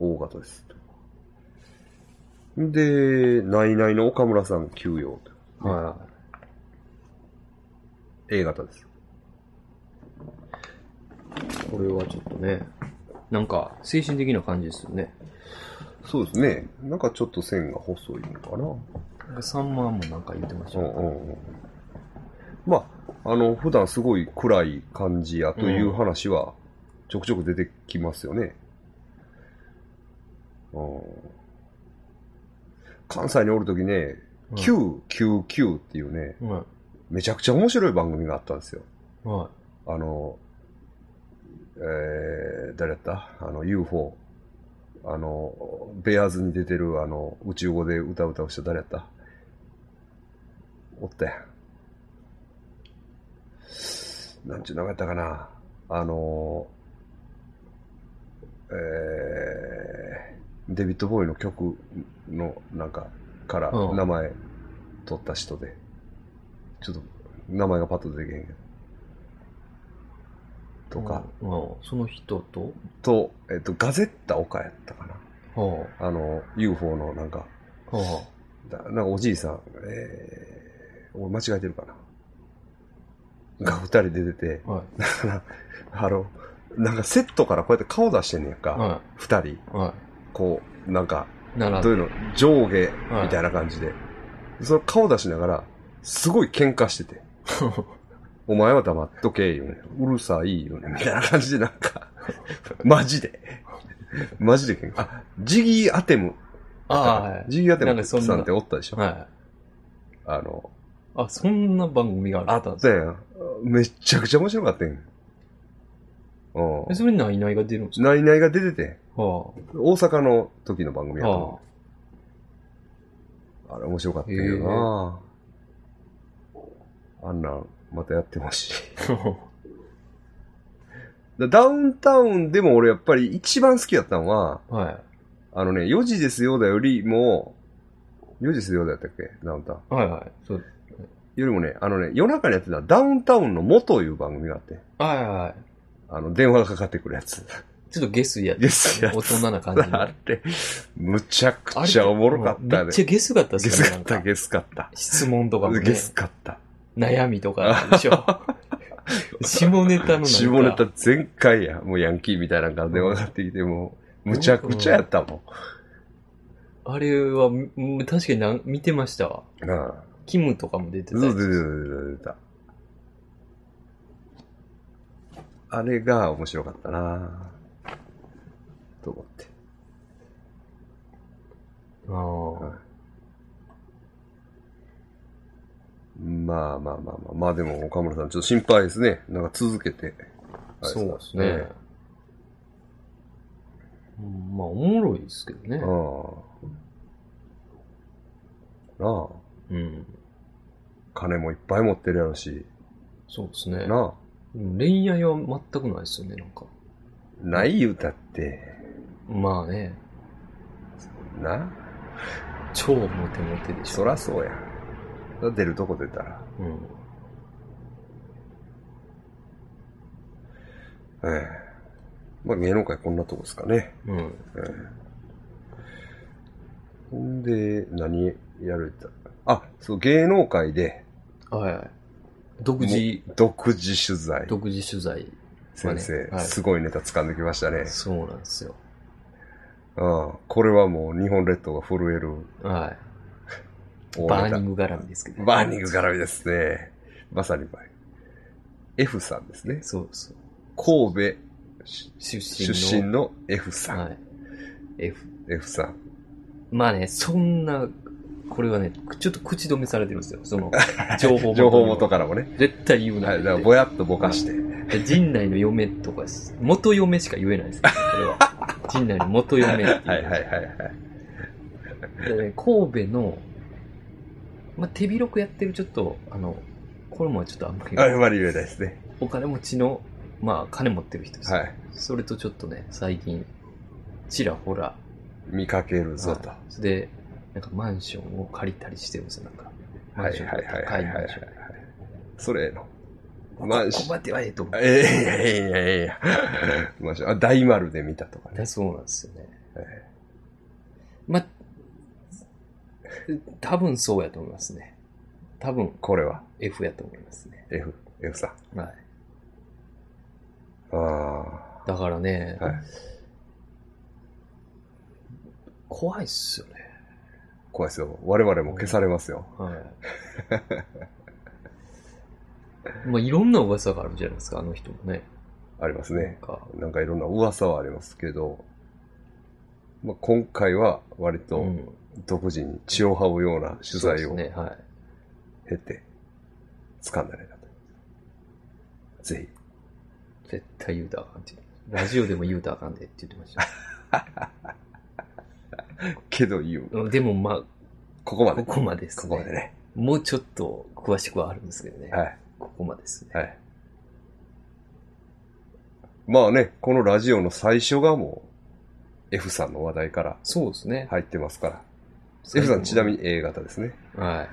まあ、大型です。で、ナイナイの岡村さん休養と。は A 型です。い。これはちょっとね、なんか、精神的な感じですよね。そうですね。なんかちょっと線が細いのかな。なんか3万もなんか言ってましたうんよ。うんうん。まあ、あの、普段すごい暗い感じやという話はちょくちょく出てきますよね。うん、関西におるときね、うん999っていうね、はめちゃくちゃ面白い番組があったんですよ。あの、えー、誰やった？あの、UFO。あの、ベアーズに出てる、あの、宇宙語で歌う歌う人誰やった？おったやん。なんちゅう名前やったかな？あの、えー、デビッド・ボーイの曲の、なんか、からうん名前取った人で、ちょっと、名前がパッと出てけへんけど。い。とか、うん。うんその人と、と、えっと、ガゼッタ岡やったかな。はあの、UFO のなんか、あ。はだなんかおじいさん、えー、俺間違えてるかな。が二人出てて、あ。はい。だから、あの、なんかセットからこうやって顔出してんねやんか。は二人、い。はこう、なんか、どういうの、上下みたいな感じで。その顔出しながら、すごい喧嘩してて。お前は黙っとけ、言うね。うるさい、言うね。みたいな感じでなんか、マジで。マジで喧嘩。あ、ジギーアテム。ああ、はい。ジギーアテムさんっておったでしょ？はい。あの、あ、そんな番組がああったんですかったやん。めっちゃくちゃ面白かったやん。うん。えそれに何々が出るんですか？ナイナイが出てて、は大阪の時の番組あ。やったはあれ面白かったけどなあんなん、またやってほしい。あ。だダウンタウンでも俺やっぱり一番好きやったのは、はい。あのね、4時ですよだよりも、4時ですよだったっけ？ダウンタウン。はいはい。そう。よりもね、あのね、夜中にやってたダウンタウンの元という番組があって、はいはいはい。あの、電話がかかってくるやつ。ちょっとゲスやつ。ゲスやつ大人な感じの。あれ、むちゃくちゃおもろかったねめっち。ゃゲスかったっすよね。ゲスかった、ゲスかった。質問とかもねゲ。スかった。悩みとかでしょ。下ネタの。下ネタ全開や。もうヤンキーみたいなのから電話かかってきて、もう、むちゃくちゃやったもあれは、うん確かにな見てましたわ。ん。なあ。キムとかも出てた、出てた、出てた。あれが面白かったなと思って。ああ。まあまあまあまあ。まあでも、岡村さん、ちょっと心配ですね。なんか続けて。そうですね。うんまあ、おもろいですけどね。ああ。なあ。うん。金もいっぱい持ってるやろし。そうですね。なあ。うん恋愛は全くないですよね、なんか。ない言うたって。まあね、な？超モテモテでしょ。そらそうや。出るとこ出たら。うん。ええ。まあ芸能界こんなとこですかね。うん。ええ。ほんで、何やるってあ、そう、芸能界で、はいはい。独自、独自取材。独自取材。先生、はいすごいネタ掴んできましたね。そうなんですよ。うん。これはもう日本列島が震えるはい。バーニング絡みですけど。バーニング絡みですね。まさにバーニング F さんですね。そうそう。神戸出身出身の F さん。はい。F。F さん。まあね、そんな、これはね、ちょっと口止めされてるんですよ。その、情報元には情報元からもね。絶対言うなはい。だからぼやっとぼかして。で陣内の嫁とかです、元嫁しか言えないですけど、これは。陣内の元嫁っていう。はいはいはいはい。でね神戸の、まあ、手広くやってるちょっと、あの、これもちょっとあんまり、あんまり言えないですね。お金持ちの、まあ、金持ってる人です、はい。それとちょっとね、最近、ちらほら、見かけるぞと。はいで、なんかマンションを借りたりしてるんですよ、なんか。マはいンションはいはい高はいいはい。それの。こマンションこまではええと思う。ええいやいやいやいや。マンションあ、大丸で見たとかね。だそうなんですよね。えまあ、多分そうやと思いますね。多分これは？F やと思いますね。F、F さん。はい。あだからね、あ。はい。怖いっすよね。怖いですよ。我々も消されますよ。はい。まあ、いろんな噂があるじゃないですか、あの人もね。ありますね。なんか、なんかいろんな噂はありますけど、まあ、今回は割とうん独自に血を這うような取材をそうですね、はい。経て、掴んだねだと。ぜ絶対言うたらあかんって。ラジオでも言うたらあかんでって言ってました。ひ。けど言う。うんでもまあ、ここまで。ここまでですね。ここまでね。もうちょっと詳しくはあるんですけどね。はい。ここまでですね。はい。まあね、このラジオの最初がもう F さんの話題からそうですね。入ってますから。F さんちなみに。に A 型ですね。は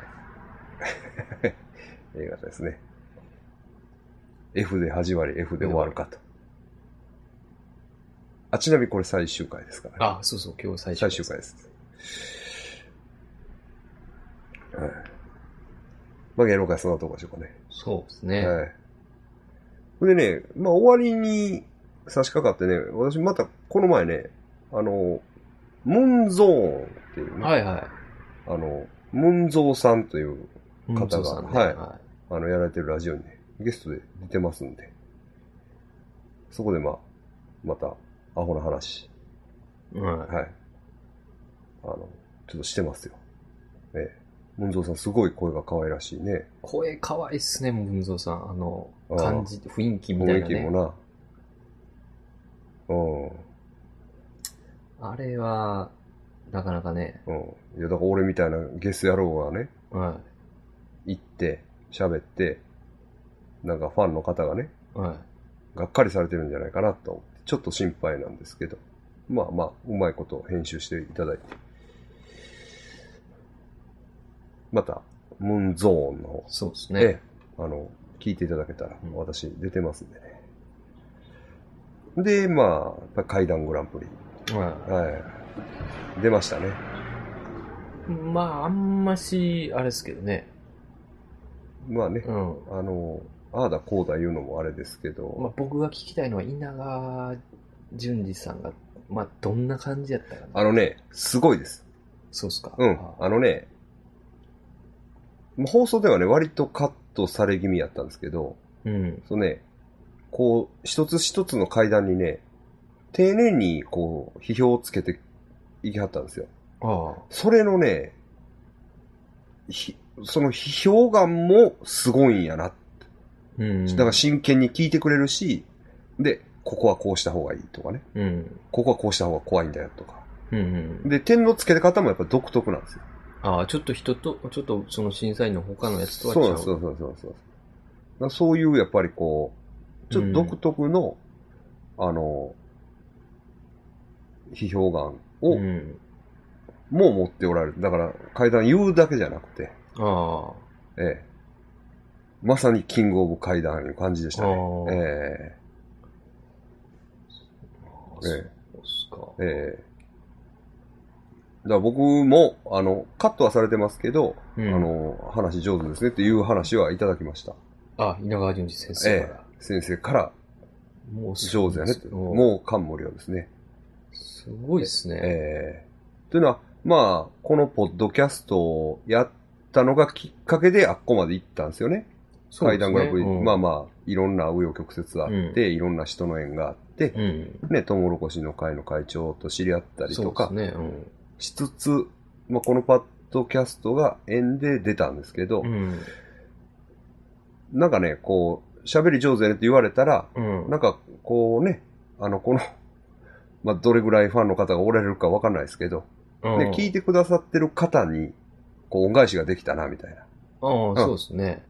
い。A 型ですね。F で始まり F で終わるかと。あ、ちなみにこれ最終回ですからね。あ、そうそう、今日最終最終回です。はい。まあ芸能界そんなとこでしょうかね。そうですね。はい。でね、まあ終わりに差し掛かってね、私またこの前ね、あの、ムンゾーンっていうね、はいはあの、ムンゾーさんというい。方がねはいはあの、やられてるラジオにね、ゲストで出てますんで、そこでまあ、また、アホな話、い。はい。はい。あの、ちょっとしてますよ。ええ。ムンゾーさんすごい声が可愛らしいね。声可愛いっすね、ムンゾーさん。あの、感じ、雰囲気みたいなね。雰囲気もな。うん。あれは、なかなかね、うん。いや、だから俺みたいなゲス野郎がね、は行って、喋って、なんかファンの方がね、い。はがっかりされてるんじゃないかなと思って、ちょっと心配なんですけど、まあまあ、うまいこと編集していただいて、また、ムーンゾーンの方い。、そうですえね。え、あの、聞いていただけたらう、ん私出てますんでね。で、まあ、階段グランプリ、ははい。出ましたね。い。まあ、あんまし、あれですけどね。まあね、うん。あの、ああだこうだ言うのもあれですけど、まあ、僕が聞きたいのは稲川淳二さんが、まあ、どんな感じやったかな。あのね、すごいです。そうっすか。うん。あのね、放送ではね、割とカットされ気味やったんですけど、うん。そうね、こう、一つ一つの階段にね、丁寧にこう、批評をつけていきはったんですよ。ああ。それのね、ひその批評眼もすごいんやな。うん。だから真剣に聞いてくれるし、で、ここはこうした方がいいとかね。うん。ここはこうした方が怖いんだよとか。うんうん。で、点の付け方もやっぱ独特なんですよ。ああ、ちょっと人と、ちょっとその審査員の他のやつとは違う。そうそうそうそうそう。そういうやっぱりこう、ちょっと独特の、あの、批評眼を、うん。もう持っておられる。だから階段言うだけじゃなくて、あええ。まさにキングオブ階段いう感じでしたね。えあ。ええそうっすか。えええだから僕も、あの、カットはされてますけど、うんあの、話上手ですねっていう話はいただきました。あ、稲川淳二先生ええから。先生からもうす上手やねって。ももう感無量ですね。う、すごいっすね。ええというのは、まあ、このポッドキャストをやったのがきっかけであっこまで行ったんですよね。そうですね階段グランプリ、うんまあまあ、いろんな紆余曲折あって、いろんな人の縁があって、うん。ね、トウモロコシの会の会長と知り合ったりとかそうですね。しつつ、まあ、このパッドキャストが縁で出たんですけど、うん。なんかね、こう、喋り上手やねって言われたら、うん。うん。なんか、こうね、あの、この、まあ、どれぐらいファンの方がおられるかわかんないですけど、うんで、聞いてくださってる方に、こう、恩返しができたな、みたいな。ああ、そうですね。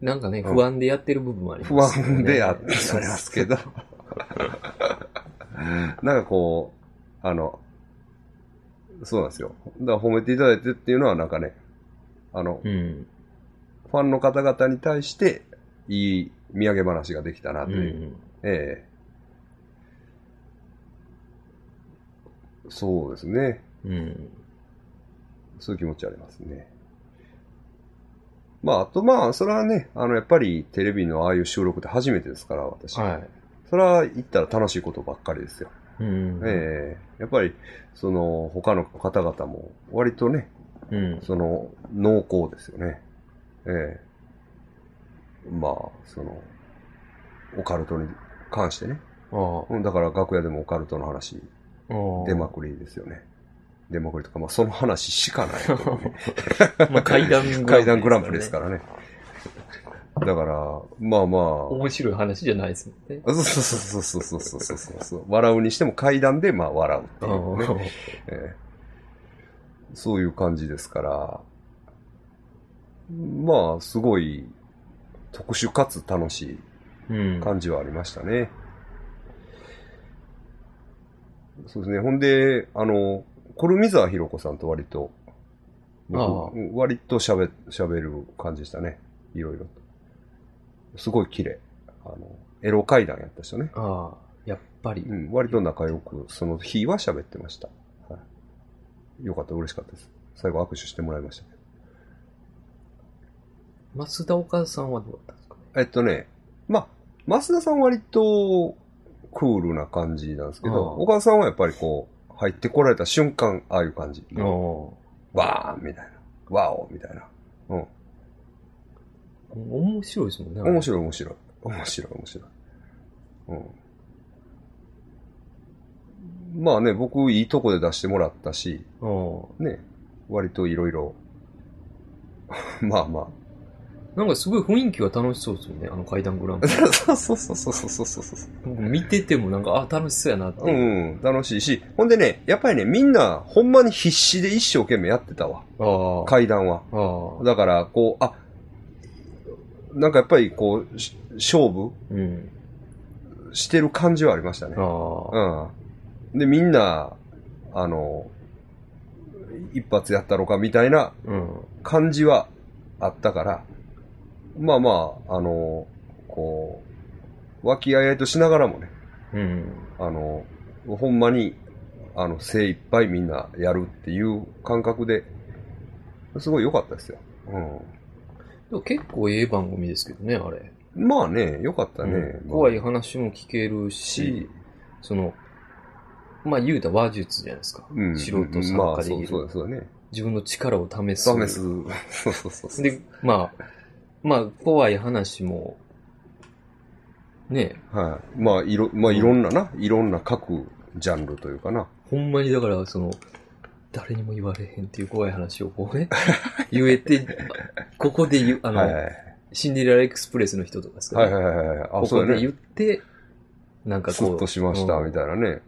なんかね、うん不安でやってる部分もあり不ますよね。安であってありますけど。なんかこう、あの、そうなんですよ。だから褒めていただいてっていうのはなんかね、あの、うん。ファンの方々に対して、いい土産話ができたなとういう。ん。ええそうですね。うん。そういう気持ちありますね。まあ、あとまあ、それはね、あの、やっぱりテレビのああいう収録って初めてですから、私。はい。それは行ったら楽しいことばっかりですよ。うん。ええやっぱり、その、他の方々も、割とね、うん。その、濃厚ですよね。ええまあ、その、オカルトに関してね。あうんだから楽屋でもオカルトの話、あ。出まくりですよね。出まくりとか、まあその話しかないね。まあ階段グランプリですからね だから、まあまあ、面白い話じゃないですもんね。そうそうそうそうそうそうそうそうそう。笑うにしても階段でまあ笑うっていうね。ええそういう感じですから、まあ、すごい特殊かつ楽しうんい。感じはありましたね。そうですね。ほんで、あの、コルミザーひろ子さんと割と、僕割と喋、喋る感じでしたね。いろいろと。すごい綺麗。あの、エロ階段やった人ね。ああ、やっぱり。うん、割と仲良く、その日は喋ってました。はい。よかった、嬉しかったです。最後握手してもらいましたけど。増田岡田さんはどうだったんですかね？えっとね、まあ、増田さんは割とクールな感じなんですけど、岡田さんはやっぱりこう、入ってこられた瞬間、ああいう感じ。あわーみたいな。わおみたいな。うん。面白いですもんね。面白い、面白い。面白い、面白い。まあね、僕、いいとこで出してもらったし、ね、割といろいろ、まあまあ。なんかすごい雰囲気は楽しそうですよね、あの階段グランプリ。そうそうそうそうそうそうそう見ててもなんか、あ、楽しそうやなって。うん、楽しいし。ほんでね、やっぱりね、みんな、ほんまに必死で一生懸命やってたわ。階段は。だから、こう、あ、なんかやっぱりこう、し勝負？うん。してる感じはありましたね。うん。で、みんな、あの、一発やったのかみたいなうん。感じはあったから、まあまあ、あの、こう、和気あいあいとしながらもね、うん。あの、ほんまに、あの、精一杯みんなやるっていう感覚で、すごい良かったですよ。でも結構ええ番組ですけどね、あれ。うん。まあね、良かったね。うんまあ怖い話も聞けるし、その、まあ言うたら話術じゃないですか。うん。素人参まあ、加できるそうそうだ、そうだね。自分の力を試す。試す。そうそうそうそう。で、まあ、まあ、怖い話も、ね、はい。まあ、いろ、まあ、いろんなな、いろんな各ジャンルというかな。ほんまにだから、その、誰にも言われへんっていう怖い話をこうね、言えて、ここで言う、あの、はいはいシンデレラエクスプレスの人とかですかはい。ね。はいはいはいはい。あ、ここで言。って、なんかこう。スッとしました、うんみたいなね。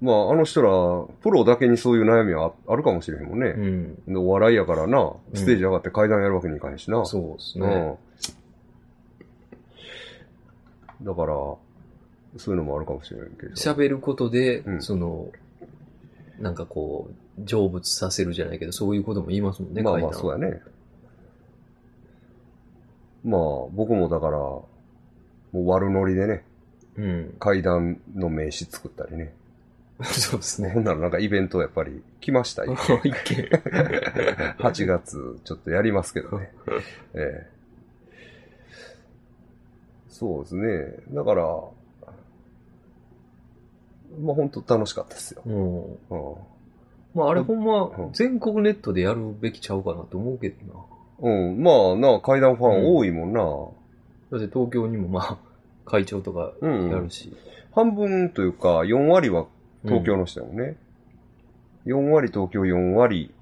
まあ、あの人ら、プロだけにそういう悩みはああるかもしれへんもんね。うん。でお笑いやからな、ステージ上がって階段やるわけにいかへんしな。そうですうね。ん。だから、そういうのもあるかもしれんけど。喋ることで、うんその、なんかこう、成仏させるじゃないけど、そういうことも言いますもんね、まあまあ、そうやね。まあ、僕もだから、もう悪ノリでね、うん。階段の名刺作ったりね。そうですね。ほんならなんかイベントやっぱり来ましたよ。一見。8 月ちょっとやりますけどね。ええそうですね。だから、まあ本当楽しかったですよ。うん。うまああれほんまうん、全国ネットでやるべきちゃうかなと思うけどな。ん。うん。まあな、階段ファン多いもんな。だって東京にもまあ、会長とかうん。やるし。半分というか、4割は東京の人だもんね。4割東京、4割。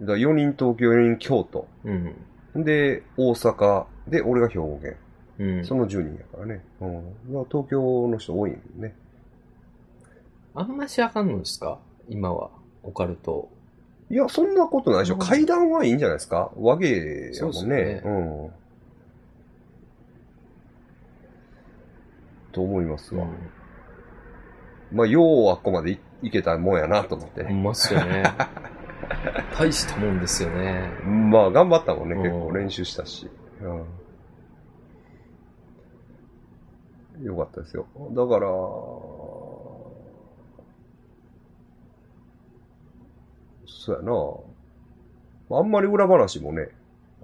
だから4人東京、4人京都。うん。で、大阪。で、俺が兵庫県。うん。その10人やからね。うん。だから東京の人多いんね。あんましあかんのですか？今は。オカルト。いや、そんなことないでしょ。うん階段はいいんじゃないですか？和芸やもんね。うん。と思いますわ。まあ、ようあっこまでいいけたもんやなと思ってほね。んまっすよね。大したもんですよね。まあ、頑張ったもんね。うん結構練習したし。うん。よかったですよ。だから、そうやな。あんまり裏話もね、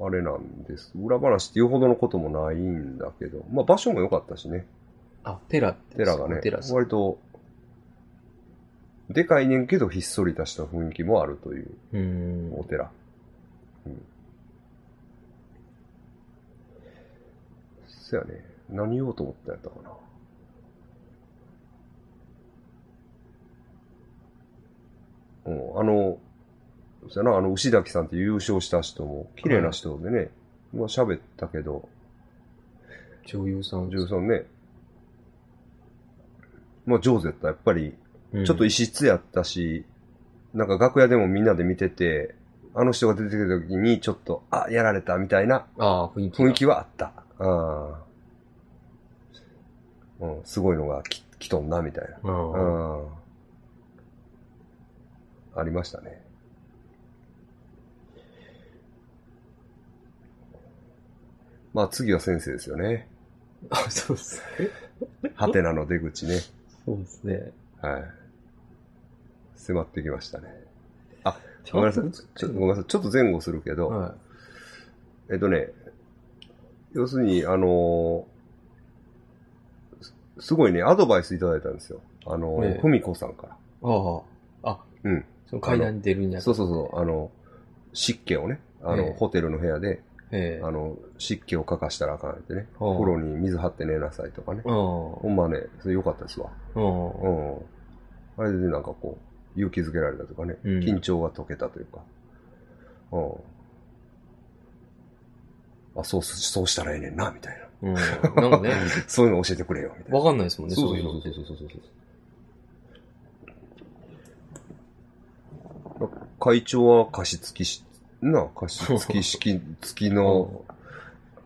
あれなんです。裏話って言うほどのこともないんだけど、まあ場所も良かったしね。あ、テラって寺がねテラ、ス。割とでかいねんけどひっそりとした雰囲気もあるといううん。お寺。うん。そやね。何言おうと思ったんやったかな。うん、あの、そやな、あの、牛崎さんって優勝した人も、綺麗な人でね、まあ喋ったけど、女優さん。ジュさんね、まあ上手やった。やっぱり、うんちょっと異質やったし、なんか楽屋でもみんなで見てて、あの人が出てきた時にちょっと、あ、やられたみたいなああ、雰囲気が。雰囲気はあった。うん。うん、すごいのがき来とんな、みたいな。うん。うん。ありましたね。まあ次は先生ですよね。あ、そうですね。ハテナの出口ね。そうですね。はい。迫ってきましたね。ごめんなさい。ちょっとごめんなさい。ちょっと前後するけど、はえっとね、要するに、あのーすすごいね、アドバイスいただいたんですよ。あのふみこさんから。い。ああ。あ、うん。その階段に出るんやそうそうそう、あの、湿気をね、あの、ええホテルの部屋で、ええ。あの、湿気をかかしたらあかんってね、はあ風呂に水張って寝なさいとかね。うん。ほんまね、それ良かったですわ。うん。うん。あれでなんかこう、勇気づけられたとかね、うん緊張が解けたというか。うん。あ、そうす、そうしたらええねんな、みたいな。うん。なんかね、そういうの教えてくれよ、みたいな。わかんないですもんね、そういうのって。そうそうそうそうそう。会長は加湿器し、な、加湿器式付きの、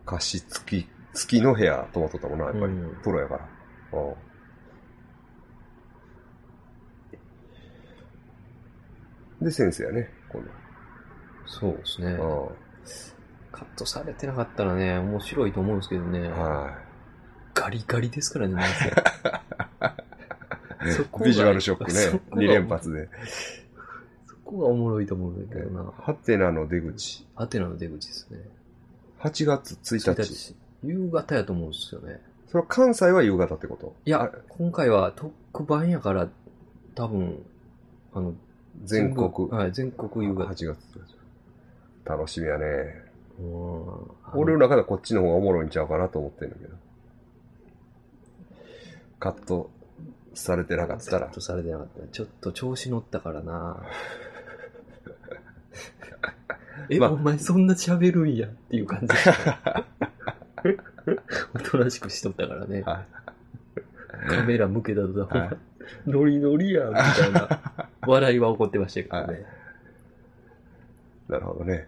加湿器付きの部屋泊まっとったもんな、やっぱり。うんプロやから。うんで、先生やね、今そうですね。度。カットされてなかったらね、面白いと思うんですけどねうん。。はガリガリですからね、なんせそこい。がビジュアルショックね。そこが2連発で。そこがおもろいと思うんだけどな。ハテナの出口。アテナの出口ですね。8月1日。夕方やと思うんですよね。それは関西は夕方ってこと？いやあ、今回は特番やから、多分、あの、全国。はい、全国夕方。8月。楽しみやね。うん俺の中ではこっちの方がおもろいんちゃうかなと思ってんだけど。カットされてなかったらカッ。トされてなかった。ちょっと調子乗ったからな。え、まあお前そんな喋るんやっていう感じ。おとなしくしとったからね。はカメラ向けたとさ、はいノリノリやんみたいな。笑いは起こってましたけどね。い。なるほどね。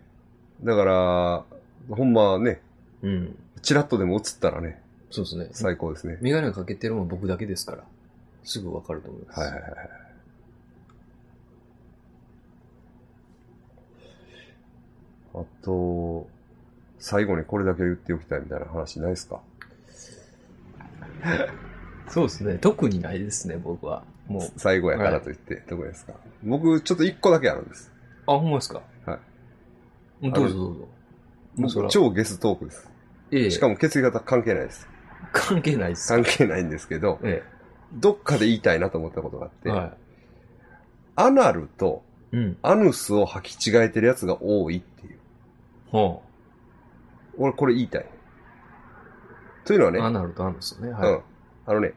だから、ほんまね、うん。チラッとでも映ったらね、そうですね。最高ですね。メガネかけてるのは僕だけですから。すぐわかると思います。はいはいはいはい。あと、最後にこれだけ言っておきたいみたいな話ないですか？そうですね。特にないですね、僕は。もう。最後やからといって、どこですか？僕、ちょっと一個だけあるんです。あ、ほんまですか？はい。どうぞどうぞ。超ゲストークです。ええしかも血液型関係ないです。関係ないです。関係ないんですけど、えどっかで言いたいなと思ったことがあって、え。はアナルと。アヌスを履き違えてるやつが多いっていう。は俺、これ言いたい。というのはね、あ。アナルとアナですよね。うんは。あのね、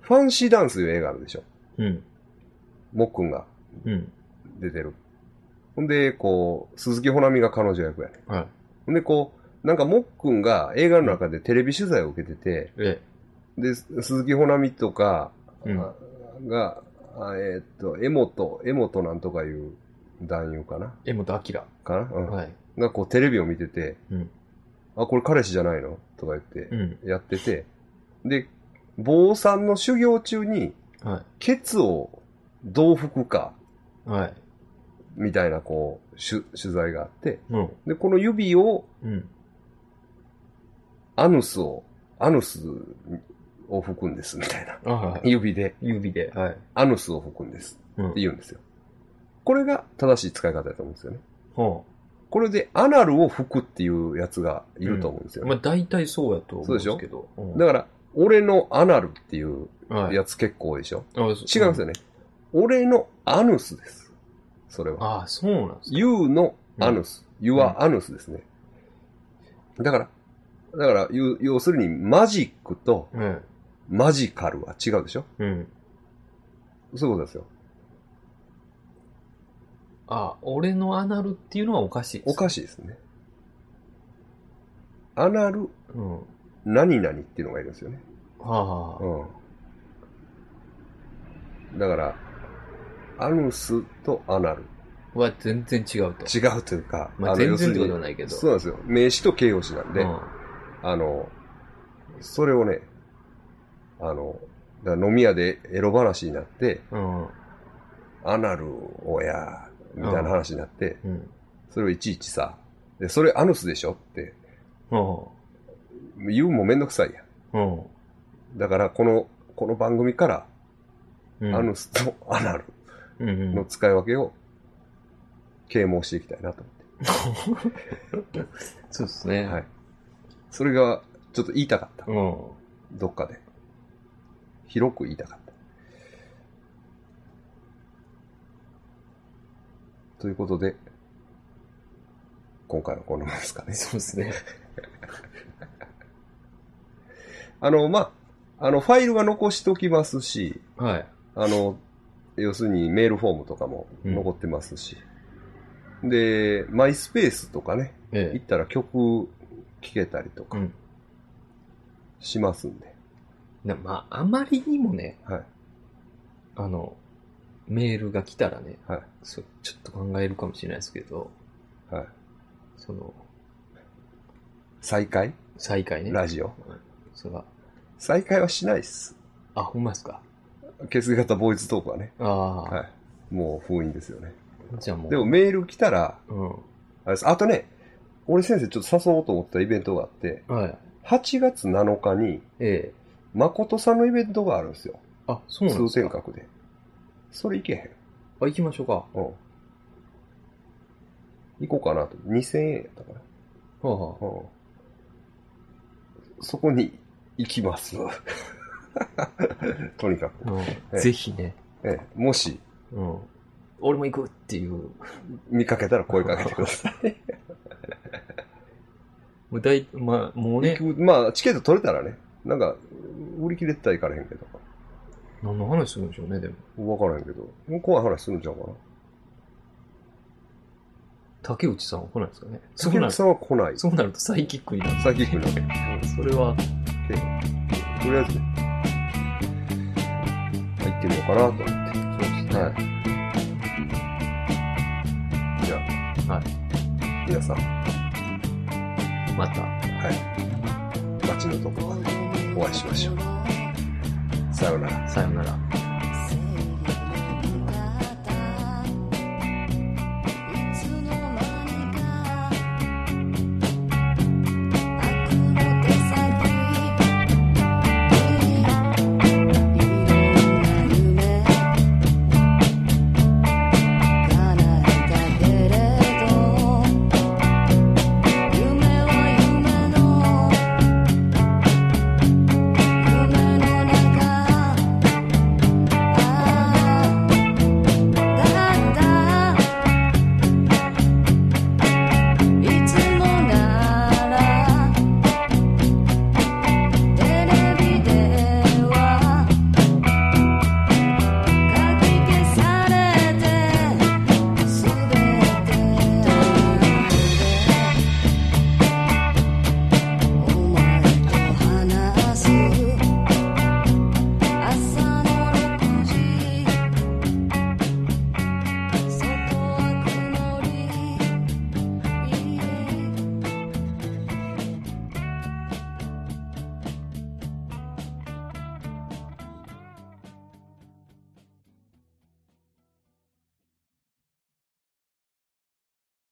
ファンシーダンスいう映画あるでしょ。い。うん。もっくんがうん。出てる。ほんで、こう、鈴木ほなみが彼女役やね。はい。ほんで、こう、なんかもっくんが映画の中でテレビ取材を受けてて、えで、鈴木ほなみとか、うんあが、あえーっと、江本、江本なんとかいう男優かな？え。江本明。かな、うんはい。がこうテレビを見てて、うん。あ、これ彼氏じゃないの？とか言ってうん。やってて、で、坊さんの修行中に、はケツをどう拭くか、い。はい。みたいな、こう、取取材があって、うん。で、この指を、うん。アヌスを、アヌスを拭くんです、みたいな。あはい。指で、指で。はい。アヌスを拭くんです。うんって。言うんですよ。これが正しい使い方だと思うんですよね。はこれで、アナルを拭くっていうやつがいると思うんですよあ。ね。まあ、大体そうやと思うんですけど。うんだから、俺のアナルっていうはい。やつ結構多いでしょ、あ違違いますよね。俺のアヌスです。それは。ああ、そうなんですか。You のアヌス。You はアヌスですね。だから、だから、要要するにマジックとうん。マジカルは違うでしょ？うん。そういうことですよ。あ、俺のアナルっていうのはおかしいです。おかしいですね。アナルうん。は何々っていうのがいるんですよね。あ、はあ。うん。だから、アヌスとアナル。は全然違うと。違うというか、まあの全然ってことはないけど。そうなんですよ。名詞と形容詞なんで、うんあの、それをね、あの、だから飲み屋でエロ話になって、うん。アナルをや、みたいな話になって、うん。それをいちいちさ、で、それアヌスでしょってうん。言うもめんどくさいやん。うん。だから、この、この番組から、うん。アヌスとアナル。の使い分けを啓蒙していきたいなと そうですね。はい。それが、ちょっと言いたかった。うん。どっかで。広く言いたかった。ということで、今回はこんなもんですかね。そうですね。あの、まあ、あの、ファイルは残しておきますし、はい。あの、要するにメールフォームとかも残ってますし、で、マイスペースとかね、え行ったら曲聴けたりとかん。しますんで、なまあ、あまりにもね、はい。あの、メールが来たらね、はい。そうちょっと考えるかもしれないですけど、はい。その、再開？再開ね。ラジオ？うんそれは、再開はしないっす。あ、ほんまですか？血液型ボイストークはね。ああ、はい。もう封印ですよね。じゃあもう。でもメール来たら、うん。あれです。あとね、俺先生ちょっと誘おうと思ったイベントがあって、はい。8月7日に、ええ。誠さんのイベントがあるんですよ。あ、そうなんです通か。天閣で。それ行けへん。あ、行きましょうか。はうん。行こうかなと。2000円やったかあ、はな。うん。そこに行きます。とにかく。あうんえぜひね、ええ、もしうん。俺も行くっていう。見かけたら声かけてください。もう大、まあ、もうね、まあ、チケット取れたらね。なんか、売り切れてたら行かれへんけど。何の話するんでしょうね、でも。わからへんけど。もう怖い話するんちゃうかな。竹内さんは来ないですかね。そうなる竹内さんは来ない。そうなるとサイキックになる。サイキックになる。それは、とりあえずね、まあ行ってみようかなと思って。そうですね。はい。じゃあ、はい。皆さん、また、はい。街のどこかでお会いしましょう。さようなら。さよなら。